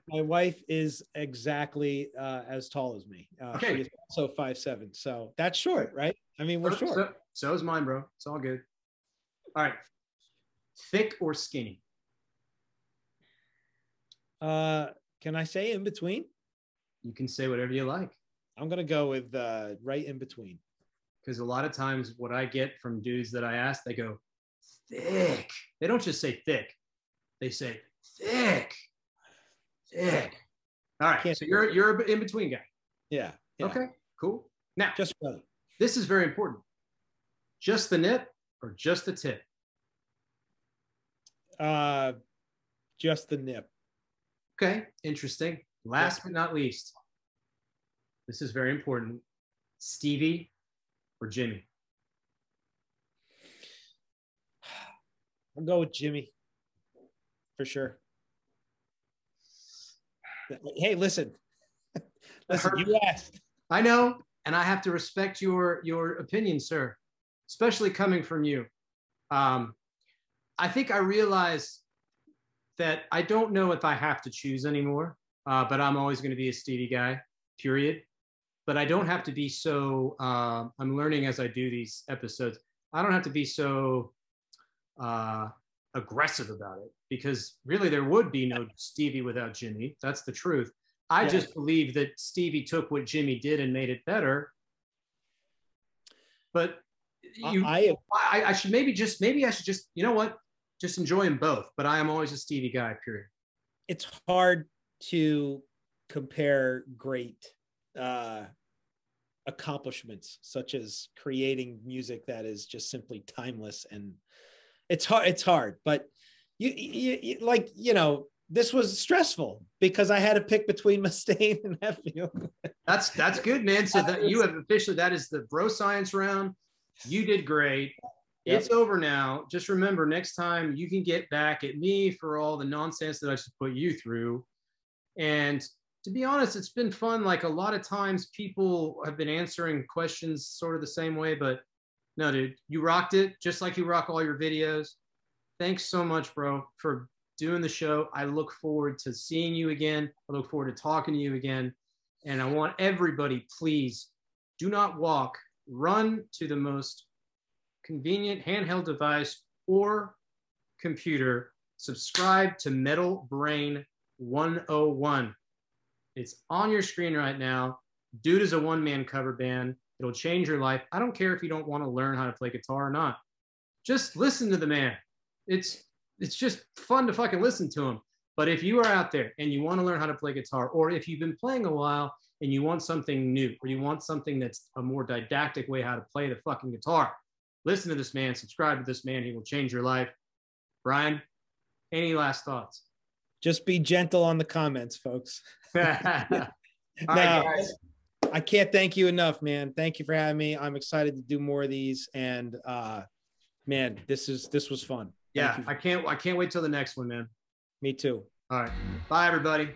my wife is exactly uh, as tall as me. Uh, okay. She also five seven, so that's short, right? I mean, we're short. So, so is mine, bro. It's all good. All right. Thick or skinny? Uh, can I say in between? You can say whatever you like. I'm gonna go with uh, right in between. Because a lot of times, what I get from dudes that I ask, they go thick. They don't just say thick; they say thick, thick. All right, so you're you're in between guy. Yeah, yeah. Okay. Cool. Now, just right. this is very important. Just the nip or just the tip? Uh, just the nip. Okay, interesting. Last but not least, this is very important. Stevie or Jimmy? I'll go with Jimmy for sure. Hey, listen, listen, you asked. I know, and I have to respect your your opinion, sir, especially coming from you. Um, I think I realize that I don't know if I have to choose anymore, uh, but I'm always going to be a Stevie guy, period. But I don't have to be so. Uh, I'm learning as I do these episodes. I don't have to be so uh, aggressive about it because really there would be no Stevie without Jimmy. That's the truth. I yeah. just believe that Stevie took what Jimmy did and made it better. But you, I, I, I should maybe just maybe I should just you know what just enjoy them both. But I am always a Stevie guy. Period. It's hard to compare great uh, accomplishments such as creating music that is just simply timeless and it's hard it's hard but you, you, you like you know this was stressful because I had to pick between Mustaine and Hetfield. that's that's good, man. So that you have officially that is the bro science round. You did great. Yep. It's over now. Just remember, next time you can get back at me for all the nonsense that I should put you through. And to be honest, it's been fun. Like a lot of times, people have been answering questions sort of the same way, but no, dude, you rocked it just like you rock all your videos. Thanks so much, bro, for doing the show. I look forward to seeing you again. I look forward to talking to you again. And I want everybody, please do not walk, run to the most convenient handheld device or computer, subscribe to Metal Brayn 101. It's on your screen right now. Dude is a one man cover band. It'll change your life. I don't care if you don't want to learn how to play guitar or not. Just listen to the man. It's it's just fun to fucking listen to him. But if you are out there and you want to learn how to play guitar, or if you've been playing a while and you want something new, or you want something that's a more didactic way how to play the fucking guitar, listen to this man, subscribe to this man. He will change your life. Brian, any last thoughts? Just be gentle on the comments, folks. now, right, I can't thank you enough, man. Thank you for having me. I'm excited to do more of these, and uh, man, this is this was fun. yeah, I can't I can't wait till the next one, man. Me too. All right, bye everybody.